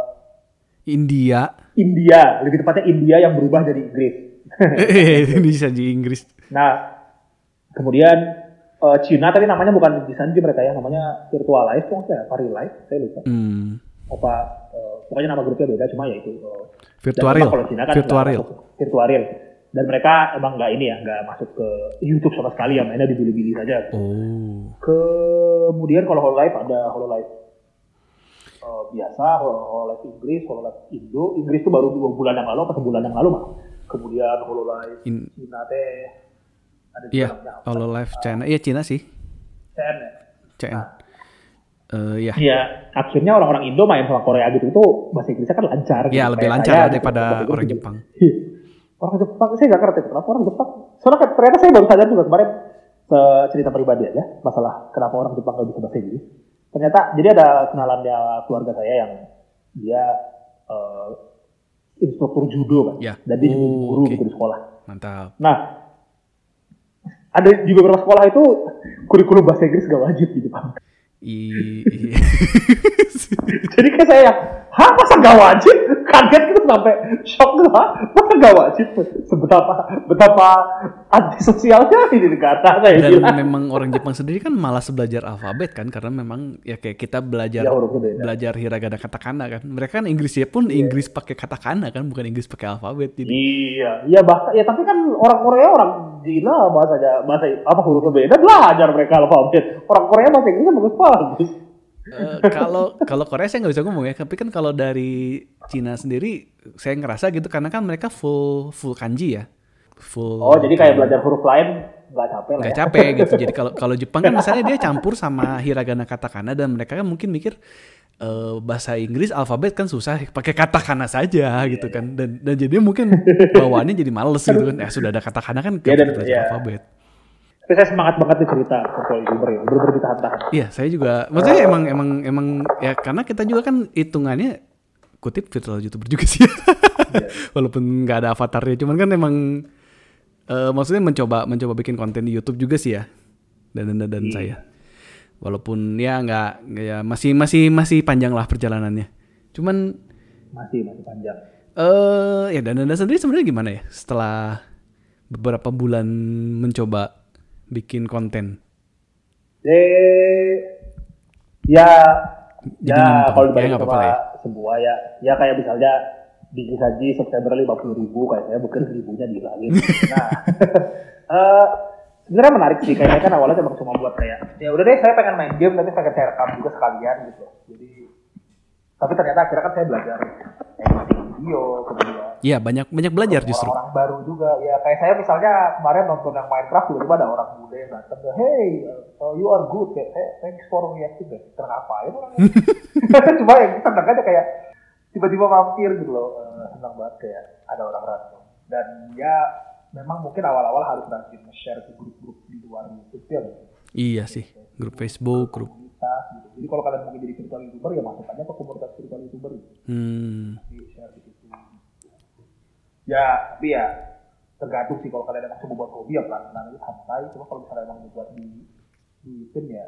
India India lebih tepatnya India yang berubah jadi Inggris Niji Sanji Inggris Nah, kemudian eh, Cina tapi namanya bukan di Sanji mereka ya, namanya Virtual Life, kok saya Vari Life, saya lupa. hmm. Apa eh, pokoknya nama grupnya beda cuma ya itu. eh, Virtual kalau Cina kan Virtual Real. Virtual Real. Dan mereka emang nggak ini ya, nggak masuk ke YouTube sama sekali ya, mainnya di Bilibili saja. oh Kemudian kalau Hololive ada Hololive eh, biasa, Hol- Hololive Inggris, Hololive Indo. Inggris tuh baru dua bulan yang lalu atau sebulan yang lalu mah. Kemudian Hololive In- Cina teh ada iya? Hololive China iya Cina sih CN ya. CN Nah, Eh, ya. Iya, akhirnya orang-orang Indo main sama Korea gitu itu bahasa Inggrisnya kan lancar. Ya gitu. lebih Kayak lancar saya gitu, daripada Inggris orang gitu. Jepang. Orang Jepang, saya nggak ngerti kenapa orang Jepang. Soalnya kan ternyata saya baru sadar juga kemarin cerita pribadi aja masalah kenapa orang Jepang nggak bisa bahasa Inggris. Ternyata jadi ada kenalannya keluarga saya yang dia eh, instruktur judo kan, Ya. dan dia jadi guru oke. gitu di sekolah. Mantap. Nah, ada juga beberapa sekolah itu kurikulum bahasa Inggris gak wajib di Jepang. I, i- Jadi kayak saya hah masa gak wajib? Kaget gitu sampai shock gitu, hah masa gak wajib? Seberapa, betapa antisosialnya ini negara saya dan bilang. memang orang Jepang sendiri kan malas belajar alfabet kan karena memang ya kayak kita belajar Ya beda. belajar hiragana katakana kan. Mereka kan Inggrisnya pun Inggris pakai katakana kan bukan Inggris pakai alfabet. Jadi Iya, iya bahkan ya tapi kan orang Korea orang Cina bahasanya bahasa apa hurufnya beda belajar mereka alfabet. Orang Korea bahasa Inggrisnya bagus bagus. Eh, kalau kalau Korea saya nggak bisa ngomong ya, tapi kan kalau dari Cina sendiri saya ngerasa gitu karena kan mereka full full kanji ya, full. Oh jadi kayak belajar huruf lain nggak capek lah nggak ya. capek gitu. Jadi kalau kalau Jepang kan misalnya dia campur sama hiragana katakana dan mereka kan mungkin mikir eh, bahasa Inggris alfabet kan susah, pakai katakana saja Iya, gitu kan. Dan dan jadi mungkin bawaannya jadi males gitu kan. Ya sudah ada katakana kan Iya, nggak dan- iya. alfabet. Tapi saya semangat banget nih cerita virtual youtuber ya, bener-bener ditahan-tahan. Iya, saya juga. Maksudnya emang emang emang ya karena kita juga kan hitungannya kutip virtual youtuber juga sih. Walaupun nggak ada avatarnya, cuman kan emang eh, maksudnya mencoba mencoba bikin konten di YouTube juga sih ya. Dan dan, dan saya. Walaupun ya nggak nggak ya masih masih masih panjang lah perjalanannya. Cuman Masih masih panjang. eh ya dan dan sendiri sebenarnya gimana ya setelah beberapa bulan mencoba bikin konten. Eh, ya, Jadi ya kalau Ya, dibanding nggak sama ya. sebuah ya, ya kayak misalnya bikin saji September lima puluh ribu, kayak saya bukan ribunya dihilangin. nah, eh, sebenarnya menarik sih, kayaknya kan awalnya emang cuma buat kayak, ya udah deh saya pengen main game, tapi pengen saya rekam juga sekalian gitu. Jadi, tapi ternyata akhirnya kan saya belajar editing video, kemudian Iya banyak banyak belajar justru. orang-orang baru juga ya kayak saya misalnya kemarin nonton yang Minecraft tiba-tiba ada orang muda yang datang hey uh, you are good kayak hey, thanks for reacting deh ngapain orangnya cuma yang seneng aja kayak tiba-tiba mampir gitu loh senang banget kayak ada orang random dan ya memang mungkin awal-awal harus rajin share ke grup-grup di luar YouTube ya. Iya sih, grup Facebook, grup. Komunitas gitu jadi kalau kalian mau jadi virtual youtuber ya masuk aja ke komunitas virtual youtuber gitu Hmm, di share di situ. Ya, tapi ya tergantung sih kalau kalian emang coba buat hobi ya pelan-pelan aja santai. Cuma kalau misalnya emang dibuat di di tim ya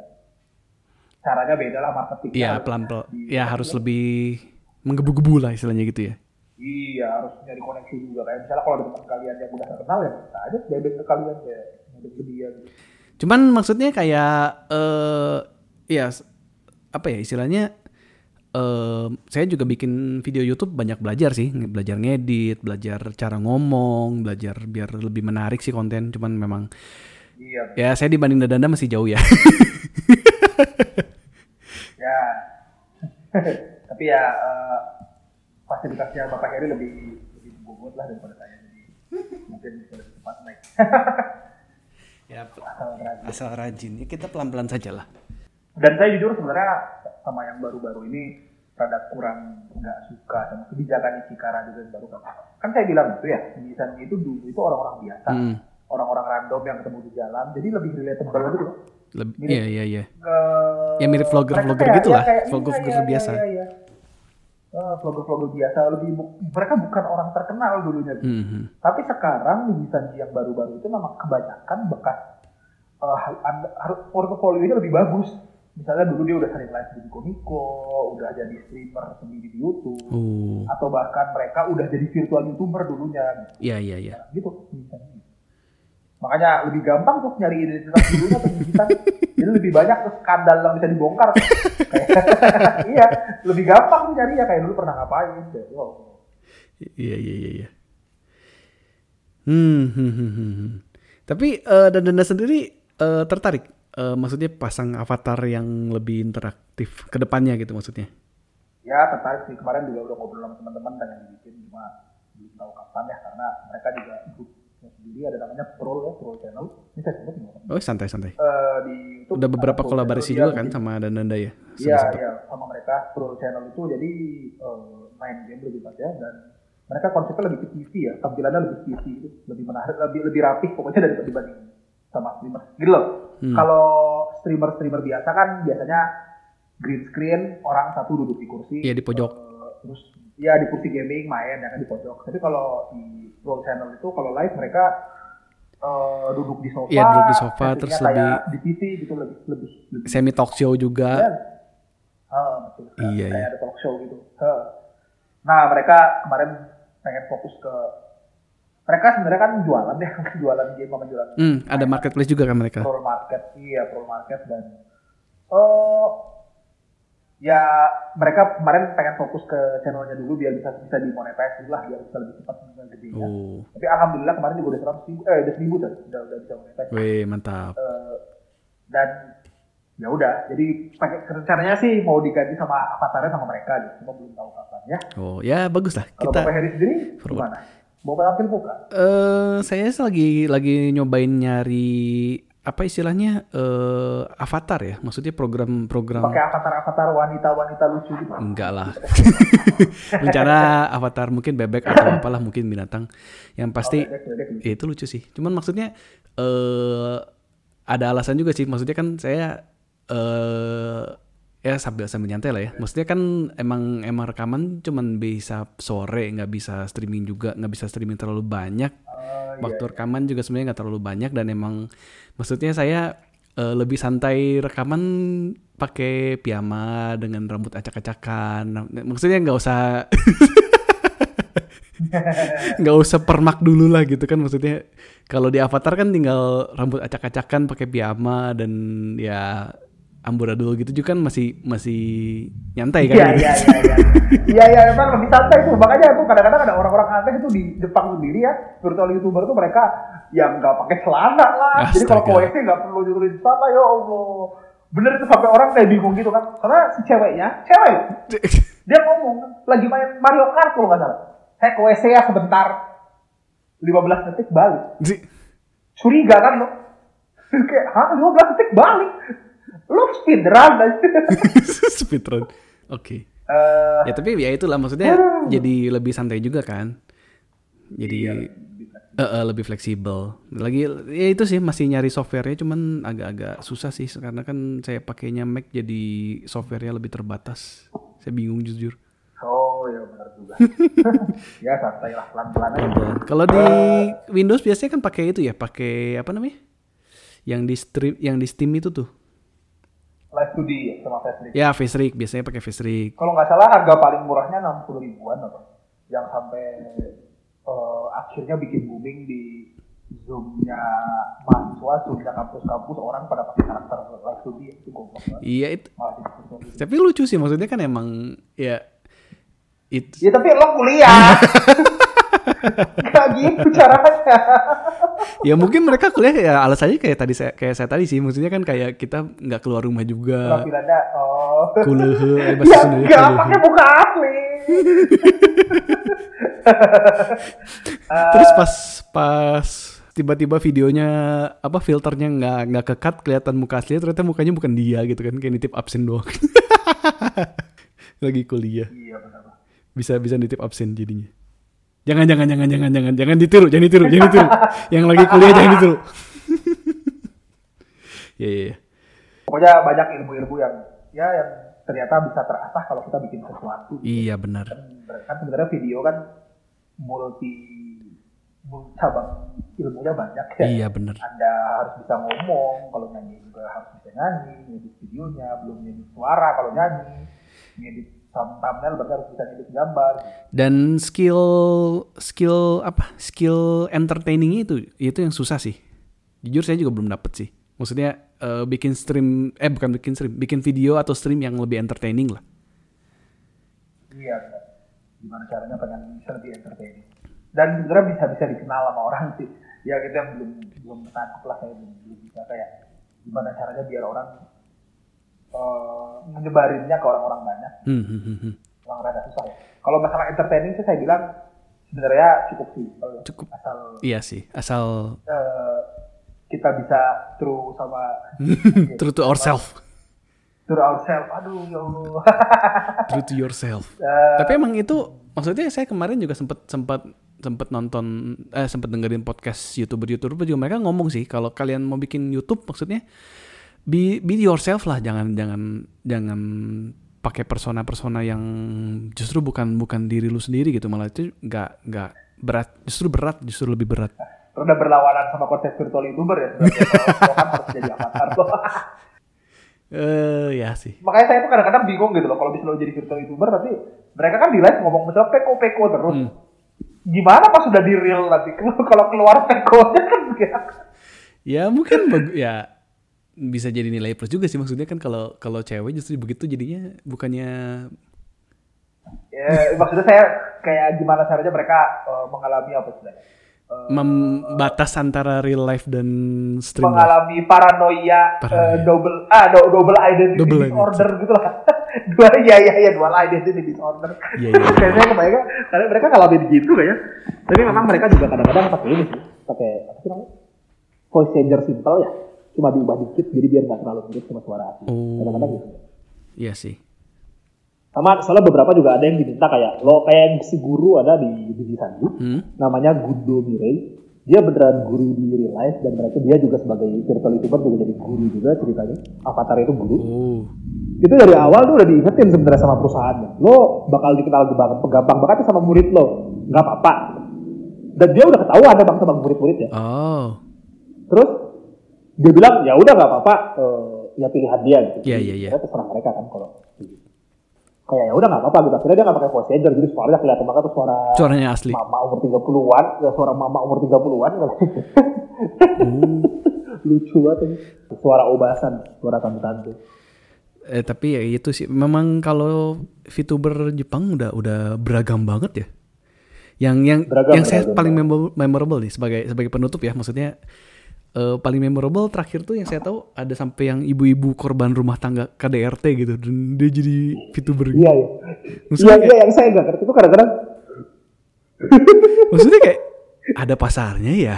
caranya beda lah marketing. iya pelan pelan. Ya harus lebih menggebu-gebu lah istilahnya gitu ya. Iya, harus nyari koneksi juga. Kayak misalnya kalau ada teman kalian yang udah terkenal ya bisa aja bebek ke kalian ya bebek ke dia gitu. Cuman maksudnya kayak eh ya apa ya istilahnya eh saya juga bikin video YouTube banyak belajar sih, belajar ngedit, belajar cara ngomong, belajar biar lebih menarik sih konten. Cuman memang Iya, ya saya dibanding Dadanda masih jauh ya. ya. tapi ya eh, fasilitasnya Bapak Heri lebih lebih bobot lah daripada saya. Jadi mungkin bisa lebih cepat naik. ya Asal rajin. asal rajin. Ya kita pelan-pelan saja lah. Dan saya jujur sebenarnya sama yang baru-baru ini rada kurang nggak suka sama kebijakan Ichikara juga yang baru kan kan saya bilang gitu ya misalnya itu dulu itu orang-orang biasa Hmm. orang-orang random yang ketemu di jalan jadi lebih relatable gitu loh Lebih Mirip. iya iya iya. Eh, Ya, mirip vlogger-vlogger gitu lah, ya, kayak- vlogger-vlogger iya, iya, biasa. iya, iya. Eh, vlogger-vlogger biasa lebih mereka bukan orang terkenal dulunya gitu. Mhm. Tapi sekarang Sanji yang baru-baru itu memang kebanyakan bekas eh, anda- harus portofolionya lebih bagus. Misalnya dulu dia udah sering live di Niko, udah jadi streamer sendiri di YouTube, Oh, atau bahkan mereka udah jadi virtual youtuber dulunya, iya iya iya. gitu. misalnya. Makanya lebih gampang tuh nyari identitas dulunya tuh digital. Jadi lebih banyak tuh skandal yang bisa dibongkar. Iya, lebih gampang tuh nyari ya kayak dulu pernah ngapain. Wow. Iya iya iya iya. Hmm, hmm, hmm, hmm, hmm. Tapi dan Danda sendiri eh, tertarik, eh, maksudnya pasang avatar yang lebih interaktif ke depannya gitu maksudnya. ya tertarik sih kemarin juga udah ngobrol sama teman-teman pengen dibikin cuma belum tahu kapan ya karena mereka juga grup sendiri ada namanya Pro ya Pro Channel ini saya sebut nggak. Oh santai santai. Eh, di YouTube Udah beberapa kolaborasi juga dia kan bikin- sama Dananda ya. Iya, iya, sama mereka Pro Channel itu jadi eh, main game lebih banyak dan mereka konsepnya lebih ke TV ya, tampilannya lebih TV itu lebih menarik, lebih lebih rapih pokoknya dari dibanding sama streamer. Gitu loh. Hmm. Kalau streamer-streamer biasa kan biasanya green screen, orang satu duduk di kursi. Iya, di pojok. eh, terus ya di kursi gaming main ya kan di pojok. Tapi kalau di Pro Channel itu kalau live mereka eh, duduk di sofa. Iya, duduk di sofa, terus lebih- di TV gitu lebih lebih, lebih Semi talk show juga. Iya. Ah, betul. Iya, kayak iya. ada talk show gitu. Heh. Nah, mereka kemarin pengen fokus ke mereka sebenarnya kan jualan ya, jualan game sama jualan Hmm, ada marketplace juga kan mereka. pro market, iya pro market dan oh ya mereka kemarin pengen fokus ke channelnya dulu biar bisa bisa dimonetize dulu lah biar bisa lebih cepat gedenya. Oh, Tapi alhamdulillah kemarin juga udah seratus ribu, eh udah seribu tuh, udah udah bisa monetize. weh mantap. Eh, dan ya udah jadi pakai rencananya sih mau diganti sama avatarnya sama mereka gitu cuma belum tahu kapan ya Oh, ya bagus lah. kalau Kita bapak Heri sendiri forward. gimana mau tampil buka eh saya sih lagi lagi nyobain nyari apa istilahnya eh avatar ya. Maksudnya program-program pakai avatar avatar wanita wanita lucu gitu Enggak lah. Rencana avatar mungkin bebek atau apalah mungkin binatang. Yang pasti Bebek, bebek lucu. ya itu lucu sih. Cuman maksudnya eh ada alasan juga sih. Maksudnya kan saya eh ya sambil sambil nyantai lah ya. Maksudnya kan emang emang rekaman cuman bisa sore, nggak bisa streaming juga, nggak bisa streaming terlalu banyak. Eh, Waktu rekaman juga sebenarnya nggak terlalu banyak dan emang maksudnya saya eh, lebih santai rekaman pakai piyama dengan rambut acak-acakan. Maksudnya nggak usah nggak usah permak dulu lah gitu kan maksudnya kalau di avatar kan tinggal rambut acak-acakan pakai piyama dan ya amburadul gitu juga kan masih masih nyantai kan Iya iya iya iya. Iya iya memang lebih santai tuh. Makanya tuh kadang-kadang ada orang-orang aneh itu di Jepang sendiri ya, virtual youtuber tuh mereka yang nggak pakai celana lah. Jadi kalau Astaga. WC nggak perlu nyuruhin celana ya Allah. Bener itu sampai orang kayak bingung gitu kan. Karena si ceweknya, cewek dia ngomong lagi main Mario Kart kalau nggak salah. Saya ke WC ya sebentar. 15 detik balik. Curiga kan lo? Kayak, hah 15 detik balik? Lo speedrun speedrun. Oke. Eh, ya tapi ya itulah maksudnya jadi lebih santai juga kan? Jadi eh, eh, lebih fleksibel. Lagi ya itu sih masih nyari softwarenya cuman agak-agak susah sih karena kan saya pakainya Mac jadi softwarenya lebih terbatas. Saya bingung jujur. Oh ya benar juga. ya santai lah pelan-pelan aja. Kalau di Windows biasanya kan pakai itu ya pakai apa namanya? Yang di strip yang di Steam itu tuh Live 2D ya sama Face ya Face Rig biasanya pakai Face Rig Kalau nggak salah harga paling murahnya 60 ribuan apa? Yang sampai eh, akhirnya bikin booming di zoomnya mahasiswa, zoomnya kampus-kampus orang pada pakai karakter live 2D itu goblok iya itu tapi lucu sih maksudnya kan emang ya itu Ya tapi lo kuliah. Gak gitu caranya. ya mungkin mereka kuliah ya alasannya kayak tadi saya kayak saya tadi sih maksudnya kan kayak kita nggak keluar rumah juga Penampilannya, oh. kuliah eh, bahasa Ya enggak, kuliah. pakai muka asli. terus pas pas tiba-tiba videonya apa filternya nggak nggak kekat kelihatan muka aslinya ternyata mukanya bukan dia gitu kan kayak nitip absen doang lagi kuliah Iya benar. bisa bisa nitip absen jadinya jangan jangan jangan jangan jangan jangan ditiru jangan ditiru jangan ditiru. Yang lagi kuliah jangan ditiru. Ya ya ya Pokoknya banyak ilmu-ilmu yang ya yang ternyata bisa terasah kalau kita bikin sesuatu. iya benar. Kan, kan sebenarnya video kan multi mul- cabang ilmunya banyak ya. iya benar. Anda harus bisa ngomong, kalau nyanyi juga harus bisa nyanyi, ngedit videonya, belum ngedit suara kalau nyanyi, ngedit thumbnail berarti harus bisa ngedit gambar. dan skill skill apa skill entertaining itu itu yang susah sih jujur saya juga belum dapet sih maksudnya eh, bikin stream eh bukan bikin stream bikin video atau stream yang lebih entertaining lah Iya. Gimana caranya pengen bisa lebih entertaining. Dan sebenarnya bisa bisa dikenal sama orang sih. Ya kita belum belum ketangkep lah saya belum, belum bisa kayak gimana caranya biar orang menyebarinnya ke orang-orang banyak. hmm, hmm, hmm, hmm. Emang rada susah ya. Kalau masalah entertaining sih saya bilang sebenarnya cukup ya. Cukup. asal Iya sih, asal eh, kita bisa true sama true to ourselves, true ourselves aduh ya Allah true to yourself. Eh, Tapi emang itu maksudnya saya kemarin juga sempat sempat sempat nonton eh sempat dengerin podcast youtuber-youtuber juga mereka ngomong sih kalau kalian mau bikin YouTube maksudnya be be yourself lah jangan jangan jangan pakai persona-persona yang justru bukan bukan diri lu sendiri gitu. Malah itu nggak nggak berat justru berat justru lebih berat. Udah berlawanan sama konsep virtual youtuber ya? Kalau kan harus jadi avatar eh ya sih. Makanya saya tuh kadang-kadang bingung gitu loh kalau bisa lo jadi virtual youtuber tapi mereka kan di live ngomong misalnya peko peko terus. Hmm. gimana pas sudah di real nanti? Kalau keluar pekonya kan ya ya mungkin ya bisa jadi nilai plus juga sih maksudnya kan kalau kalau cewek justru begitu jadinya bukannya Ya, maksudnya saya kayak gimana caranya mereka eh, mengalami apa istilahnya? Eh, membatas antara real life dan stream life. mengalami paranoia, Paranoia. eh, double ah do- double identity Double disorder gitu lah. dua ya ya ya dual identity disorder. Iya, iya. Kayak saya kebayang karena mereka ngalamin gitu kayak. Tapi memang mereka juga kadang-kadang pakai ini sih, pakai apa sih namanya? Voice changer simple ya. Cuma diubah dikit jadi biar nggak terlalu mirip sama suara asli. Oh. Kadang-kadang gitu. Iya sih. Sama soalnya beberapa juga ada yang diminta kayak lo kayak si guru ada di di Sanju Hmm? namanya Gundo Mirei dia beneran guru di real life dan mereka dia juga sebagai virtual youtuber juga jadi guru juga ceritanya avatar itu guru Oh. itu dari awal tuh udah diingetin sebenarnya sama perusahaannya lo bakal dikenal banget gampang banget sama murid lo nggak apa-apa dan dia udah ketahuan bang sama murid-muridnya Oh. terus dia bilang ya udah nggak apa-apa eh, ya pilihan dia gitu. Iya, iya, iya. Ya, terserah mereka kan kalau kayak ya udah nggak apa-apa gitu. Akhirnya dia nggak pakai voice changer jadi suaranya kelihatan banget tuh suara Suaranya asli. mama umur 30-an ya suara mama umur 30-an lucu banget suara obasan suara tante-tante. Eh tapi ya itu sih. Memang kalau VTuber Jepang udah udah beragam banget ya. Yang yang Beragam, yang saya beragam, paling memorable, memorable nih sebagai sebagai penutup ya maksudnya eh, paling memorable terakhir tuh yang saya tahu ada sampai yang ibu-ibu korban rumah tangga KDRT gitu. Dan dia jadi VTuber. Iya iya. Maksudnya iya kayak- iya yang saya nggak ngerti. Itu kadang-kadang Maksudnya kayak ada pasarnya ya.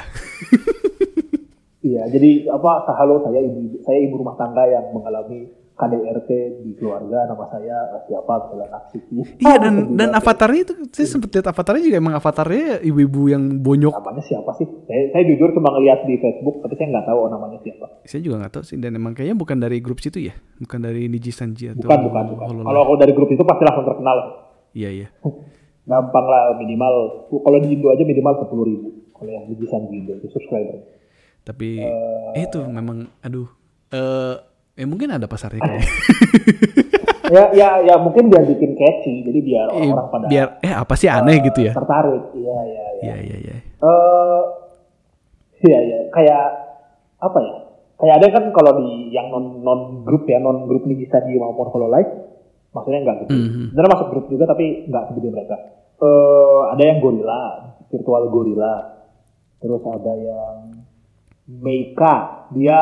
iya jadi apa halo saya ibu saya ibu rumah tangga yang mengalami KDRT di keluarga nama saya eh, siapa misalnya Naksiki Iya dan dan avatarnya itu saya sempet lihat avatarnya juga emang avatarnya ibu-ibu yang bonyok. namanya siapa sih? Saya, saya jujur cuma ngeliat di Facebook tapi saya nggak tahu namanya siapa. Saya juga nggak tahu sih dan emang kayaknya bukan dari grup situ ya, bukan dari Niji Sanji atau bukan bukan bukan. Kalau kalau dari grup itu pasti langsung terkenal. Iya iya. gampang lah minimal. Kalau di Indo aja minimal sepuluh ribu. Kalau yang di Sanji itu subscriber. Tapi eh, itu memang aduh eh eh mungkin ada pasarnya kali. ya ya ya mungkin biar bikin catchy jadi biar Eh, orang pada biar eh apa sih aneh gitu ya. tertarik. Iya iya iya. Iya iya iya. eh iya iya. Kayak apa ya? Kayak ada kan kalau di yang non non grup ya non grup nih bisa di maupun follow live maksudnya enggak gitu. Mhm. sebenarnya masuk grup juga tapi enggak segede mereka. Eh ada yang gorila virtual gorila terus ada yang Meika. Dia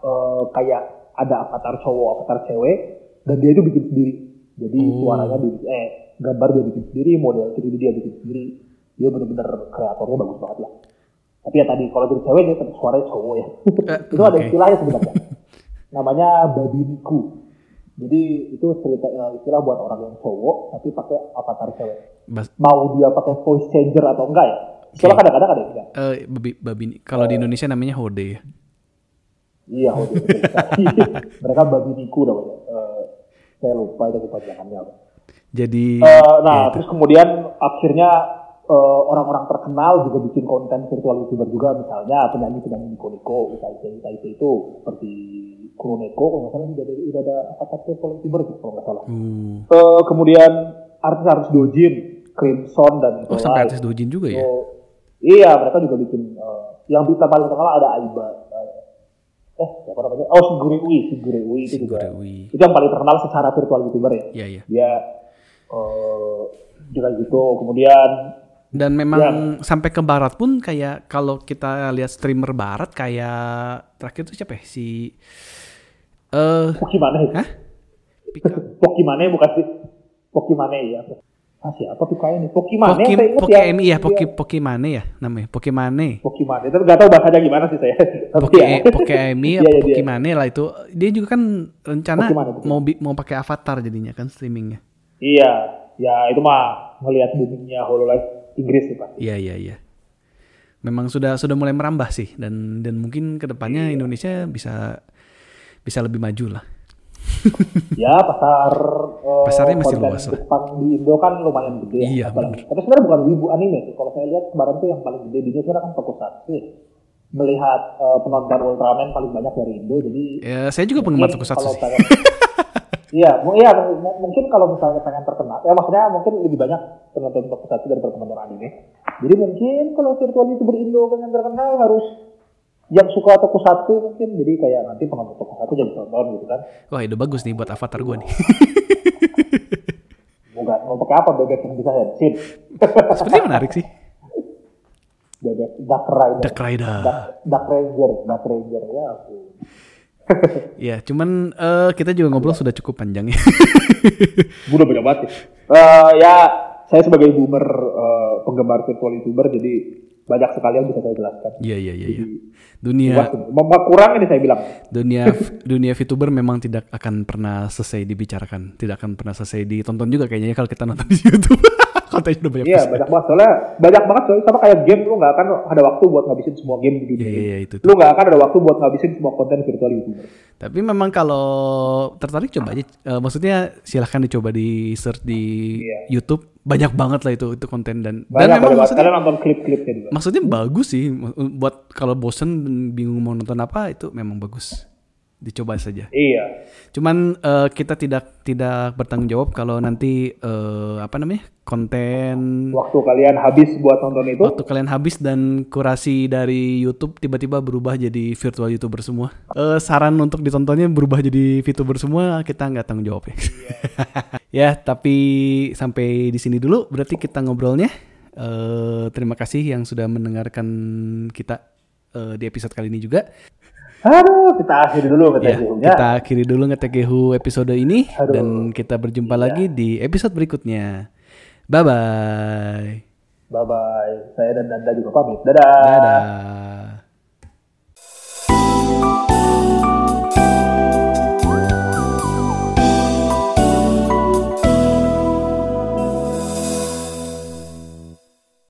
eh, kayak ada avatar cowok avatar cewek dan dia itu bikin sendiri. Jadi Oh. suaranya dia eh gambar dia bikin sendiri model 3D dia bikin sendiri. Dia bener-bener kreatornya bagus banget lah. Tapi ya tadi kalau jadi cewek dia tetap suaranya cowok ya. Eh, itu ada oke. istilahnya sebenarnya. Namanya babiniku. Jadi itu cerita eh, istilah buat orang yang cowok tapi pakai avatar cewek. Bas, mau dia pakai voice changer atau enggak ya? Soalnya kadang-kadang ada enggak. Eh babi, babi kalau di Indonesia namanya hode ya. Iya mereka babiniku namanya Eh, saya lupa itu kepanjangannya apa Jadi ya nah, itu. terus kemudian akhirnya eh, orang-orang terkenal juga bikin konten virtual youtuber juga, misalnya penyanyi-penyanyi Niko Niko, Itaite Itaite itu seperti Kuroneko, kalau nggak salah udah ada, udah ada avatar virtual youtuber gitu, kalau nggak salah. Uh. Eh, kemudian artis-artis dojin, Crimson dan Oh sampai artis dojin juga ya. Oh, iya, mereka juga bikin eh, yang bisa paling terkenal ada Aiba. Eh, siapa namanya? Oh, Sigure Ui, Sigure Ui itu juga. Sigure Ui. Itu yang paling terkenal secara virtual youtuber ya Iya iya. dia eh juga gitu kemudian Dan memang Ya. sampai ke barat pun kayak kalau kita lihat streamer barat kayak terakhir tuh siapa ya? Si eh Pokimane Hah? Pokimane bukan sih Pokimane ya Ah, siapa tuh kayak ini? Pokimane Poki, saya ingat Poki ya. Emi ya, Poki Pokimane ya namanya, Pokimane. Pokimane. Itu nggak tahu bahasanya gimana sih saya. Tapi Poki, ya. Poki Emi, Iya, iya, dia. Pokimane lah itu. Dia juga kan rencana Pokimane, mau mau pakai avatar jadinya kan streamingnya. Iya, ya itu mah ngelihat boomingnya HoloLens Inggris sih Pak. Iya iya iya. Memang sudah sudah mulai merambah sih dan dan mungkin ke depannya Iya. Indonesia bisa bisa lebih maju lah. Ya pasar eh, Pasarnya masih luas lah. Jepang di Indo kan lumayan gede ya. Iya. Tapi sebenarnya bukan wibu anime sih. Kalau saya lihat kemarin tuh yang paling gede di Indo sebenarnya kan Tokusatsu. Melihat eh, penonton Ultraman paling banyak dari Indo, jadi Ya, saya juga penggemar tokusatsu kalau sih. pengen- Iya, iya mu- mu- mungkin kalau misalnya pengen terkenal, ya maksudnya mungkin lebih banyak penonton tokusatsu daripada penonton anime. Jadi mungkin kalau virtual youtuber Indo pengen terkenal harus yang suka tokusatsu mungkin jadi kayak nanti penonton tokusatsu jadi tonton gitu kan. Wah, itu bagus nih buat avatar gua nih. Bukan mau pakai apa bebek yang bisa hensin. Sepertinya menarik sih. bebek Dark Rider. Dark Rider. Dark, Dark Ranger, Dark Ranger ya ampun. Ya, cuman eh, kita juga ngobrol sudah cukup panjang ya. Udah banyak banget ya. Eh, ya, saya sebagai boomer eh, penggemar virtual youtuber jadi banyak sekali yang bisa saya jelaskan. Iya iya iya. iya. Wah, Dunia kurang ini saya bilang. dunia dunia VTuber memang tidak akan pernah selesai dibicarakan, tidak akan pernah selesai ditonton juga kayaknya ya kalau kita nonton di YouTube. Kontennya udah banyak Iya pisan. banyak banget soalnya banyak banget soalnya sama kayak game lu nggak akan ada waktu buat ngabisin semua game di dunia. Iya, iya, itu. Lu nggak akan ada waktu buat ngabisin semua konten virtual youtuber. Tapi memang kalau tertarik coba aja. Eh, maksudnya silahkan dicoba di search di Iya. YouTube. Banyak banget lah itu itu konten dan dan Banyak memang banget. maksudnya Kalian nonton klip-klipnya juga. maksudnya bagus sih buat kalau bosen dan bingung mau nonton apa itu memang bagus. Dicoba saja. Iya. Cuman eh, kita tidak tidak bertanggung jawab kalau nanti eh, apa namanya konten Waktu kalian habis buat nonton itu, waktu kalian habis dan kurasi dari YouTube tiba-tiba berubah jadi virtual youtuber semua. Eh, saran untuk ditontonnya berubah jadi VTuber semua kita nggak tanggung jawab ya. ya tapi sampai di sini dulu berarti kita ngobrolnya. Eh, terima kasih yang sudah mendengarkan kita eh, di episode kali ini juga. aduh kita akhiri dulu kata Ya, Jihungnya. kita akhiri dulu ngetegehu episode ini Aduh. dan kita berjumpa lagi di episode berikutnya. Bye bye. Bye bye. Saya dan Danda juga pamit. Dadah. Dadah.